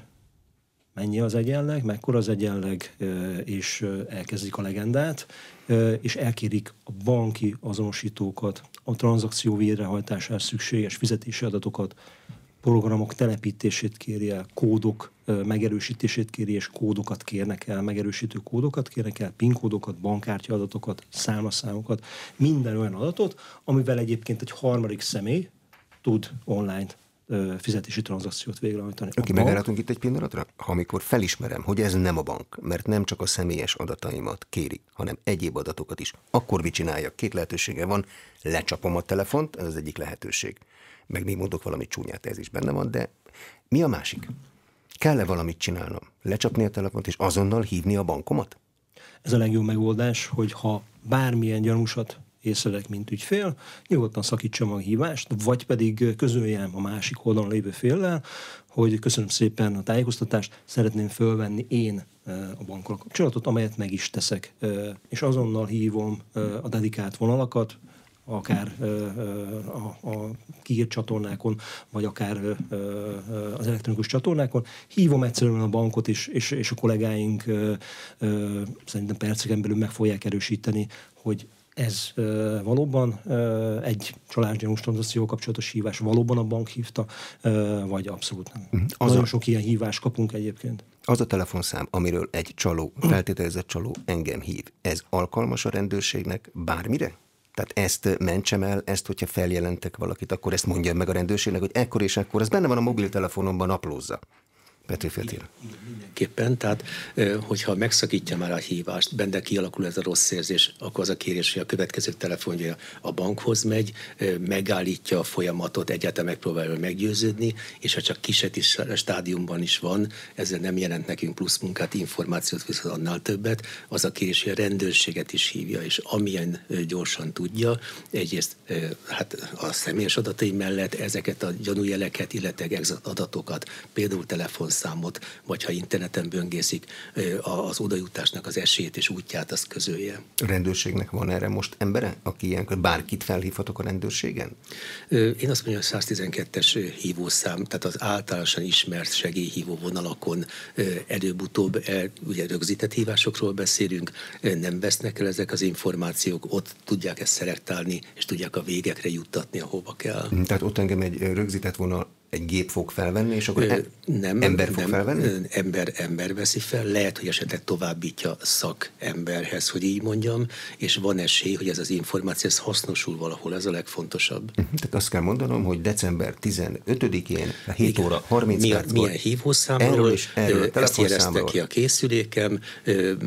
mennyi az egyenleg, mekkora az egyenleg, és elkezdik a legendát, és elkérik a banki azonosítókat, a tranzakció végrehajtására szükséges fizetési adatokat, programok telepítését kéri el, kódok megerősítését kéri, és kódokat kérnek el, megerősítő kódokat kérnek el, PIN kódokat, bankkártya adatokat, számlaszámokat, minden olyan adatot, amivel egyébként egy harmadik személy tud online fizetési tranzakciót végrehajtani. Oké, okay, megállhatunk itt egy pillanatra? Ha amikor felismerem, hogy ez nem a bank, mert nem csak a személyes adataimat kéri, hanem egyéb adatokat is, akkor mit csináljak? Két lehetősége van, lecsapom a telefont, ez az egyik lehetőség. Meg még mondok valami csúnyát, ez is benne van, de mi a másik? Kell-e valamit csinálnom? Lecsapni a telefont és azonnal hívni a bankomat? Ez a legjobb megoldás, hogy ha bármilyen gyanúsat észrevek, mint ügyfél, nyugodtan szakítsam a hívást, vagy pedig közöljem a másik oldalon lévő féllel, hogy köszönöm szépen a tájékoztatást, szeretném fölvenni én a bankkal kapcsolatot, amelyet meg is teszek. És azonnal hívom a dedikált vonalakat, akár a, a kiírt csatornákon, vagy akár az elektronikus csatornákon. Hívom egyszerűen a bankot, és, és, és a kollégáink szerintem perceken belül meg fogják erősíteni, hogy ez uh, valóban uh, egy családgyanús tranzakció kapcsolatos hívás, valóban a bank hívta, uh, vagy abszolút nem. Uh-huh. Az Nagyon a, sok ilyen hívást kapunk egyébként. Az a telefonszám, amiről egy csaló, feltételezett csaló engem hív, ez alkalmas a rendőrségnek bármire? Tehát ezt mentsem el, ezt, hogyha feljelentek valakit, akkor ezt mondjam meg a rendőrségnek, hogy ekkor és ekkor, ez benne van a mobiltelefonomban, naplózza. Petőfi Attila. Mindenképpen, tehát hogyha megszakítja már a hívást, benne kialakul ez a rossz érzés, akkor az a kérés, hogy a következő telefonja a bankhoz megy, megállítja a folyamatot, egyáltalán megpróbálja meggyőződni, és ha csak kiset is stádiumban is van, ezzel nem jelent nekünk plusz munkát, információt, viszont annál többet, az a kérés, hogy a rendőrséget is hívja, és amilyen gyorsan tudja, egyrészt hát a személyes adatai mellett ezeket a gyanújeleket, illetve adatokat, például telefon számot, vagy ha interneten böngészik az odajutásnak az esélyét és útját, azt közölje. A rendőrségnek van erre most embere, aki ilyenkor bárkit felhívhatok a rendőrségen? Én azt mondom, hogy 112-es hívószám, tehát az általánosan ismert segélyhívó vonalakon előbb-utóbb, ugye rögzített hívásokról beszélünk, nem vesznek el ezek az információk, ott tudják ezt szelektálni, és tudják a végekre juttatni, ahova kell. Tehát ott engem egy rögzített vonal egy gép fog felvenni, és akkor Ö, nem, ember fog nem, felvenni? Ember, ember veszi fel, lehet, hogy esetleg továbbítja szakemberhez, hogy így mondjam, és van esély, hogy ez az információ ez hasznosul valahol, ez a legfontosabb. Uh-huh. Tehát azt kell mondanom, hogy december 15-én, 7 Igen. óra 30 Mi, perckor. Milyen hívószámról, erről is, erről, ezt érezte ki a készülékem,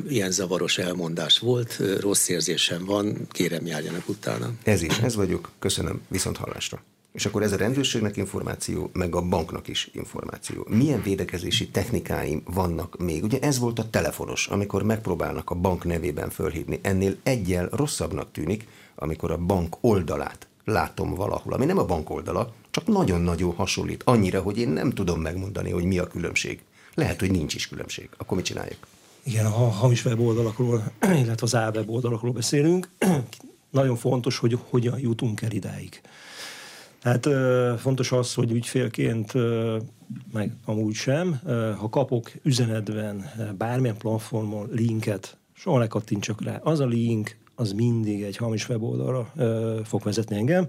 ilyen zavaros elmondás volt, rossz érzésem van, kérem járjanak utána. Ez is, ez vagyok, köszönöm, viszont hallásra. És akkor ez a rendőrségnek információ, meg a banknak is információ. Milyen védekezési technikáim vannak még? Ugye ez volt a telefonos, amikor megpróbálnak a bank nevében fölhívni. Ennél egyel rosszabbnak tűnik, amikor a bank oldalát látom valahol, ami nem a bank oldala, csak nagyon-nagyon hasonlít. Annyira, hogy én nem tudom megmondani, hogy mi a különbség. Lehet, hogy nincs is különbség. Akkor mit csináljuk? Igen, ha hamis weboldalakról, [CLEARS THROAT] illetve az weboldalakról beszélünk, [CLEARS THROAT] nagyon fontos, hogy hogyan jutunk el idáig. Hát fontos az, hogy ügyfélként, meg amúgy sem, ha kapok üzenetben bármilyen platformon linket, soha ne kattintsak rá. Az a link, az mindig egy hamis weboldalra fog vezetni engem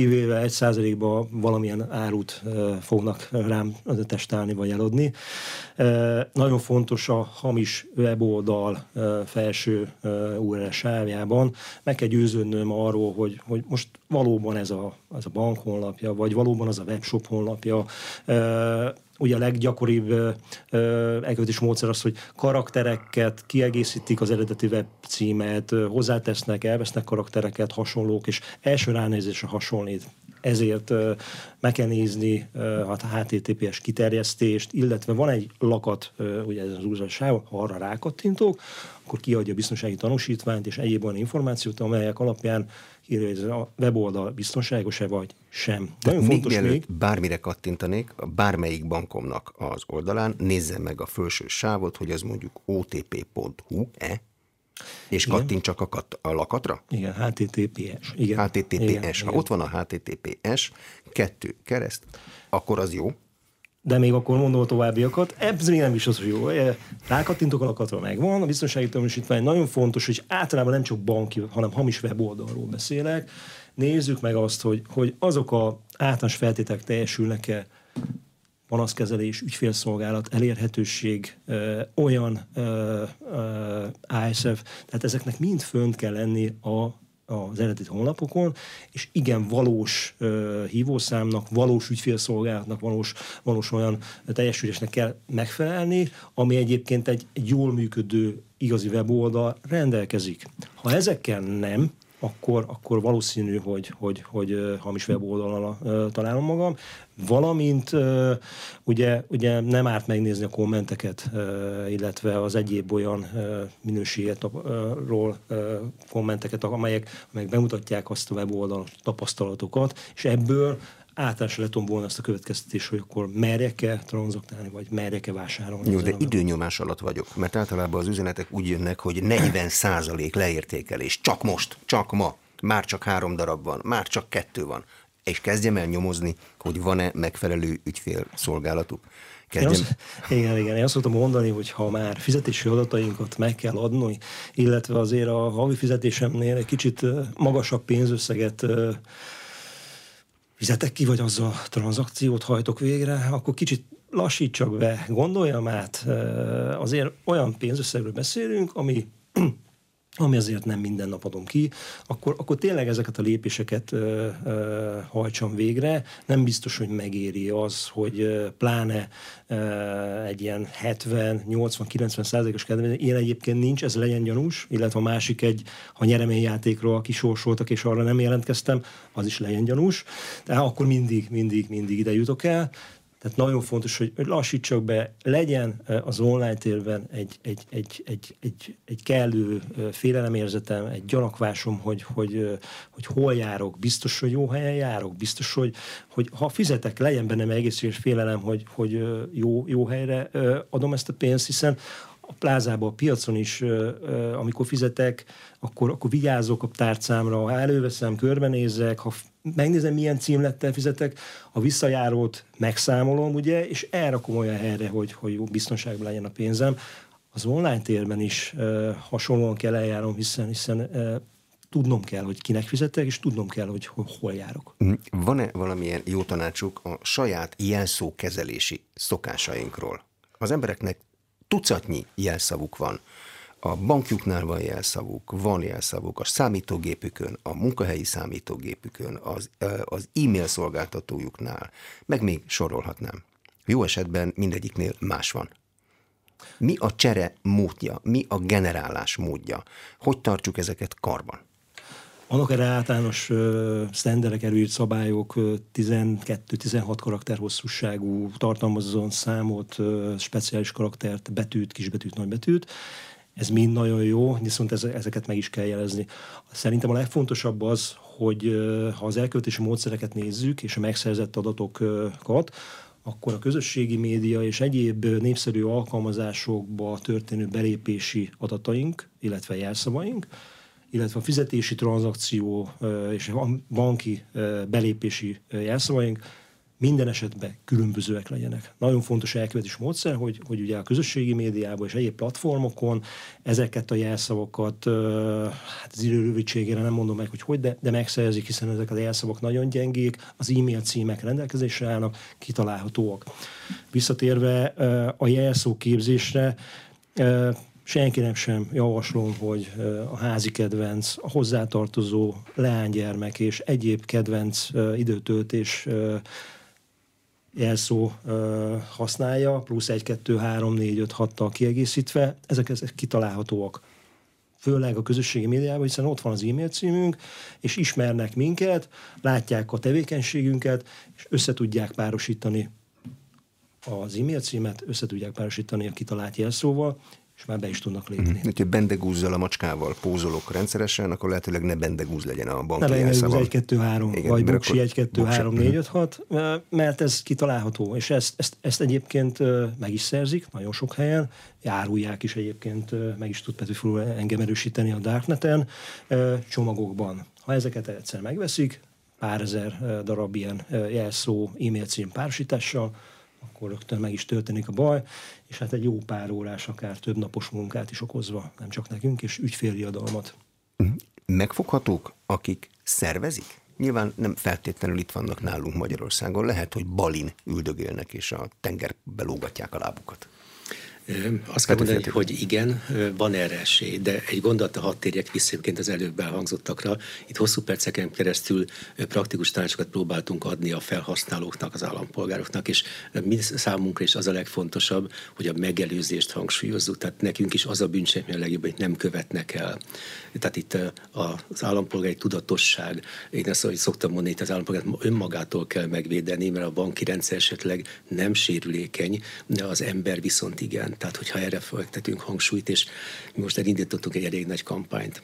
kivéve egy százalékban valamilyen árut fognak rám testálni vagy eladni. Nagyon fontos a hamis weboldal felső URL sávjában. Meg kell győződnöm arról, hogy, hogy most valóban ez a, ez a bank honlapja, vagy valóban az a webshop honlapja, ugye a leggyakoribb elkövetés módszer az, hogy karaktereket kiegészítik az eredeti webcímet, hozzátesznek, elvesznek karaktereket, hasonlók, és első ránézésre hasonlít. Ezért meg kell nézni a HTTPS kiterjesztést, illetve van egy lakat, ugye ez az újság, ha arra rákattintok, akkor kiadja a biztonsági tanúsítványt és egyéb olyan információt, amelyek alapján írja, hogy ez a weboldal biztonságos-e vagy sem. De Nagyon még fontos még, bármire kattintanék, bármelyik bankomnak az oldalán, nézze meg a felső sávot, hogy az mondjuk otp.hu-e, és igen. kattint csak a, kat, a lakatra? Igen, HTTPS. Igen. HTTPS. Igen, ha igen. ott van a HTTPS, kettő kereszt, akkor az jó. De még akkor mondom a továbbiakat. Ez még nem is az, hogy jó. Rákattintok a lakatra, megvan. A biztonsági tanúsítvány nagyon fontos, hogy általában nem csak banki, hanem hamis weboldalról beszélek. Nézzük meg azt, hogy, hogy azok a általános feltételek teljesülnek-e, panaszkezelés, ügyfélszolgálat, elérhetőség, olyan ASF, tehát ezeknek mind fönt kell lenni a az eredeti honlapokon, és igen, valós uh, hívószámnak, valós ügyfélszolgálatnak, valós, valós olyan teljesülésnek kell megfelelni, ami egyébként egy, egy jól működő igazi weboldal rendelkezik. Ha ezekkel nem, akkor, akkor valószínű, hogy, hogy, hogy hamis weboldalon találom magam. Valamint ugye, ugye nem árt megnézni a kommenteket, illetve az egyéb olyan minőségetről kommenteket, amelyek, amelyek bemutatják azt a weboldal tapasztalatokat, és ebből általánosan le tudom volna azt a következtetés, hogy akkor merjek-e tranzaktálni, vagy merjek-e vásárolni. Jó, de időnyomás alatt vagyok, mert általában az üzenetek úgy jönnek, hogy 40 százalék leértékelés, csak most, csak ma, már csak három darab van, már csak kettő van, és kezdjem el nyomozni, hogy van-e megfelelő ügyfélszolgálatuk. Kezdjem. Én azt, igen, igen. Én azt szoktam mondani, hogy ha már fizetési adatainkat meg kell adni, illetve azért a havi fizetésemnél egy kicsit magasabb pénzösszeget fizetek ki, vagy azzal tranzakciót hajtok végre, akkor kicsit lassítsak be, gondoljam át, azért olyan pénzösszegről beszélünk, ami ami azért nem minden nap adom ki, akkor, akkor tényleg ezeket a lépéseket ö, ö, hajtsam végre. Nem biztos, hogy megéri az, hogy ö, pláne ö, egy ilyen 70-80-90 százalékos kedvezmény, ilyen egyébként nincs, ez legyen gyanús, illetve a másik egy, ha nyereményjátékról kisorsoltak, és arra nem jelentkeztem, az is legyen gyanús. Tehát akkor mindig, mindig, mindig ide jutok el. Tehát nagyon fontos, hogy lassítsak be, legyen az online térben egy, egy, egy, egy, egy, egy kellő félelemérzetem, egy gyanakvásom, hogy, hogy, hogy hol járok, biztos, hogy jó helyen járok, biztos, hogy, hogy ha fizetek, legyen bennem egészséges félelem, hogy, hogy jó, jó helyre adom ezt a pénzt, hiszen a plázába, a piacon is, amikor fizetek, akkor, akkor vigyázok a tárcámra, ha előveszem, körbenézek, ha megnézem, milyen címlettel fizetek, a visszajárót megszámolom, ugye, és elrakom olyan helyre, hogy, hogy biztonságban legyen a pénzem. Az online térben is hasonlóan kell eljárnom, hiszen, hiszen tudnom kell, hogy kinek fizetek, és tudnom kell, hogy hol járok. Mm, van-e valamilyen jó tanácsuk a saját jelszókezelési szokásainkról? Az embereknek tucatnyi jelszavuk van. A bankjuknál van jelszavuk, van jelszavuk a számítógépükön, a munkahelyi számítógépükön, az, az e-mail szolgáltatójuknál, meg még sorolhatnám. Jó esetben mindegyiknél más van. Mi a csere módja, mi a generálás módja? Hogy tartsuk ezeket karban? Vannak erre általános sztenderek, előírt szabályok, uh, 12-16 karakter hosszúságú, tartalmazon számot, speciális karaktert, betűt, kisbetűt, nagybetűt. Ez mind nagyon jó, viszont ezeket meg is kell jelezni. Szerintem a legfontosabb az, hogy ha az elköltési módszereket nézzük, és a megszerzett adatokat, akkor a közösségi média és egyéb népszerű alkalmazásokba történő belépési adataink, illetve jelszavaink, illetve a fizetési tranzakció és a banki belépési jelszavaink minden esetben különbözőek legyenek. Nagyon fontos elkövetés módszer, hogy, hogy ugye a közösségi médiában és egyéb platformokon ezeket a jelszavakat, hát az idő nem mondom meg, hogy hogy, de, de megszerzik, hiszen ezek a jelszavak nagyon gyengék, az e-mail címek rendelkezésre állnak, kitalálhatóak. Visszatérve a jelszó képzésre, senkinek sem javaslom, hogy a házi kedvenc, a hozzátartozó leánygyermek és egyéb kedvenc időtöltés jelszó használja, plusz 1, 2, 3, 4, 5, 6-tal kiegészítve, ezek, ezek kitalálhatóak. Főleg a közösségi médiában, hiszen ott van az e-mail címünk, és ismernek minket, látják a tevékenységünket, és össze tudják párosítani az e-mail címet, össze tudják párosítani a kitalált jelszóval, és már be is tudnak lépni. Mm. Ha bendegúzzal a macskával pózolok rendszeresen, akkor lehetőleg ne bendegúz legyen a banki Ne bendegúz 1, 2, 3, Igen, vagy buksi 1, 2, 3, 4, 5, 6, mert ez kitalálható, és ezt, ezt, ezt egyébként meg is szerzik nagyon sok helyen, járulják is egyébként, meg is tud Petőfúró engem erősíteni a Darkneten, csomagokban. Ha ezeket egyszer megveszik, pár ezer darab ilyen jelszó, e-mail cím párosítással, akkor rögtön meg is történik a baj, és hát egy jó pár órás, akár több napos munkát is okozva, nem csak nekünk, és ügyfélriadalmat. Megfoghatók, akik szervezik? nyilván nem feltétlenül itt vannak nálunk Magyarországon. Lehet, hogy Balin üldögélnek, és a tengerbe lógatják a lábukat. Azt kell mondani, hogy igen, van erre esély, de egy gondolata hadd térjek vissza az előbb elhangzottakra. Itt hosszú perceken keresztül praktikus tanácsokat próbáltunk adni a felhasználóknak, az állampolgároknak, és mi számunkra is az a legfontosabb, hogy a megelőzést hangsúlyozzuk. Tehát nekünk is az a bűncselekmény a legjobb, hogy nem követnek el. Tehát itt az állampolgári tudatosság, én azt hogy szoktam mondani, itt az állampolgárt önmagától kell megvédeni, mert a banki rendszer esetleg nem sérülékeny, de az ember viszont igen. Tehát, hogyha erre fektetünk hangsúlyt, és mi most elindítottunk egy elég nagy kampányt,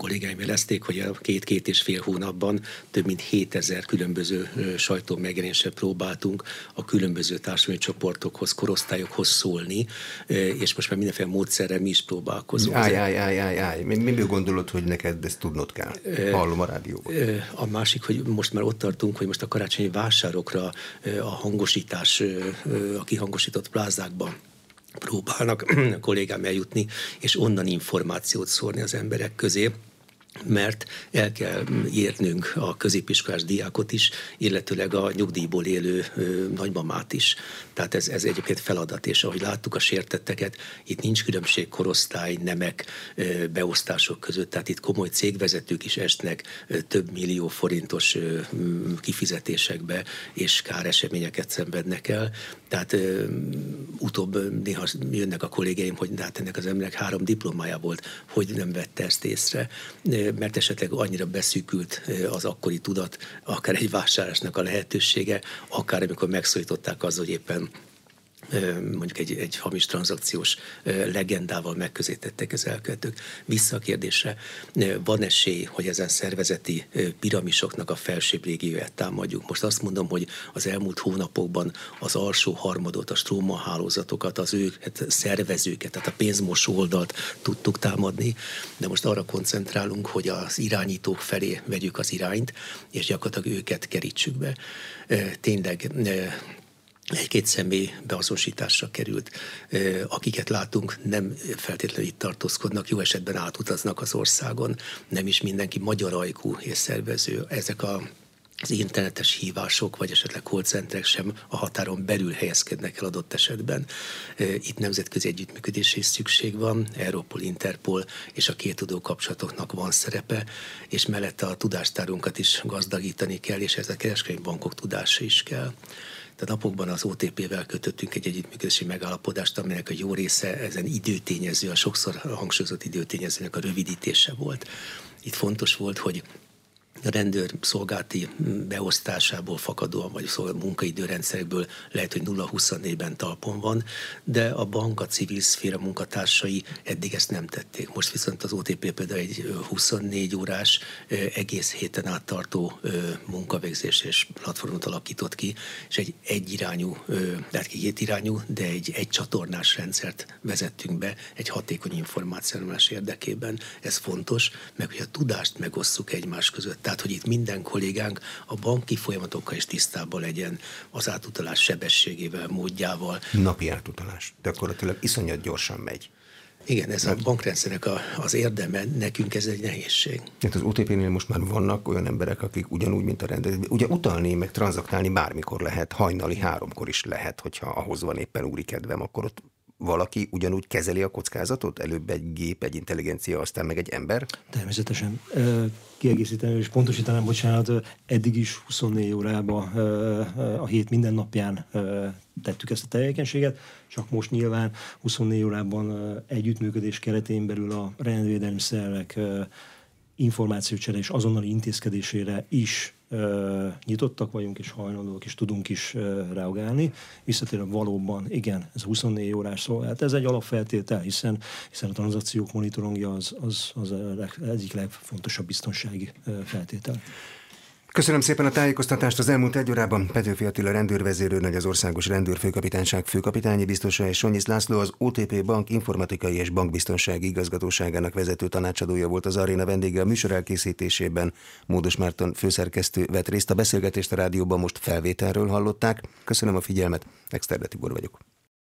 kollégáim jelezték, hogy a két-két és fél hónapban több mint 7000 különböző sajtó megjelenéssel próbáltunk a különböző társadalmi csoportokhoz, korosztályokhoz szólni, és most már mindenféle módszerrel mi is próbálkozunk. Áj, áj, áj, áj, áj. Mi, mi gondolod, hogy neked ezt tudnod kell? Hallom a rádióban. A másik, hogy most már ott tartunk, hogy most a karácsonyi vásárokra a hangosítás, a kihangosított plázákban próbálnak a kollégám eljutni, és onnan információt szórni az emberek közé mert el kell érnünk a középiskolás diákot is, illetőleg a nyugdíjból élő nagymamát is. Tehát ez, ez egyébként feladat, és ahogy láttuk a sértetteket, itt nincs különbség korosztály, nemek, beosztások között, tehát itt komoly cégvezetők is esnek több millió forintos kifizetésekbe, és káreseményeket szenvednek el. Tehát utóbb néha jönnek a kollégeim, hogy hát ennek az embernek három diplomája volt, hogy nem vette ezt észre mert esetleg annyira beszűkült az akkori tudat, akár egy vásárlásnak a lehetősége, akár amikor megszólították az, hogy éppen mondjuk egy, egy hamis tranzakciós legendával megközelítettek az elkövetők. Vissza a kérdésre, van esély, hogy ezen szervezeti piramisoknak a felsőbb régióját támadjuk. Most azt mondom, hogy az elmúlt hónapokban az alsó harmadot, a stróma hálózatokat, az ő hát szervezőket, tehát a pénzmosó oldalt tudtuk támadni, de most arra koncentrálunk, hogy az irányítók felé vegyük az irányt, és gyakorlatilag őket kerítsük be. Tényleg egy-két személy beazonosításra került. Akiket látunk, nem feltétlenül itt tartózkodnak, jó esetben átutaznak az országon, nem is mindenki magyar ajkú és szervező. Ezek a az internetes hívások, vagy esetleg call sem a határon belül helyezkednek el adott esetben. Itt nemzetközi együttműködés is szükség van, Europol, Interpol és a két tudó kapcsolatoknak van szerepe, és mellette a tudástárunkat is gazdagítani kell, és ez a kereskedelmi bankok tudása is kell. Tehát napokban az OTP-vel kötöttünk egy együttműködési megállapodást, aminek a jó része ezen időtényező, a sokszor hangsúlyozott időtényezőnek a rövidítése volt. Itt fontos volt, hogy a rendőr szolgálti beosztásából fakadóan, vagy szóval munkaidőrendszerekből lehet, hogy 0-24-ben talpon van, de a bank, a civil szféra munkatársai eddig ezt nem tették. Most viszont az OTP például egy 24 órás, egész héten át tartó munkavégzés és platformot alakított ki, és egy egyirányú, tehát két irányú, de egy egy csatornás rendszert vezettünk be egy hatékony információs érdekében. Ez fontos, meg hogy a tudást megosszuk egymás között tehát, hogy itt minden kollégánk a banki folyamatokkal is tisztában legyen az átutalás sebességével, módjával. Napi átutalás. De akkor tényleg iszonyat gyorsan megy. Igen, ez a bankrendszernek a, az érdeme, nekünk ez egy nehézség. Hát az OTP-nél most már vannak olyan emberek, akik ugyanúgy, mint a rendelő. Ugye utalni, meg tranzaktálni bármikor lehet, hajnali háromkor is lehet, hogyha ahhoz van éppen úri kedvem, akkor ott valaki ugyanúgy kezeli a kockázatot? Előbb egy gép, egy intelligencia, aztán meg egy ember? Természetesen. Kiegészíteném és pontosítanám, bocsánat, eddig is 24 órában a hét minden napján tettük ezt a tevékenységet, csak most nyilván 24 órában együttműködés keretén belül a rendvédelmi szervek információcsere és azonnali intézkedésére is nyitottak vagyunk, és hajlandók, és tudunk is reagálni. Visszatérve valóban, igen, ez 24 órás szolgálat. Ez egy alapfeltétel, hiszen, hiszen a tranzakciók monitorongja az, az, az egyik legfontosabb biztonsági feltétel. Köszönöm szépen a tájékoztatást. Az elmúlt egy órában Petőfi Attila rendőrvezérőrnagy az Országos Rendőrfőkapitányság főkapitányi biztosa és Sonyisz László az OTP Bank informatikai és bankbiztonsági igazgatóságának vezető tanácsadója volt az aréna vendége a műsor elkészítésében. Módos Márton főszerkesztő vett részt a beszélgetést a rádióban most felvételről hallották. Köszönöm a figyelmet, Exterde Tibor vagyok.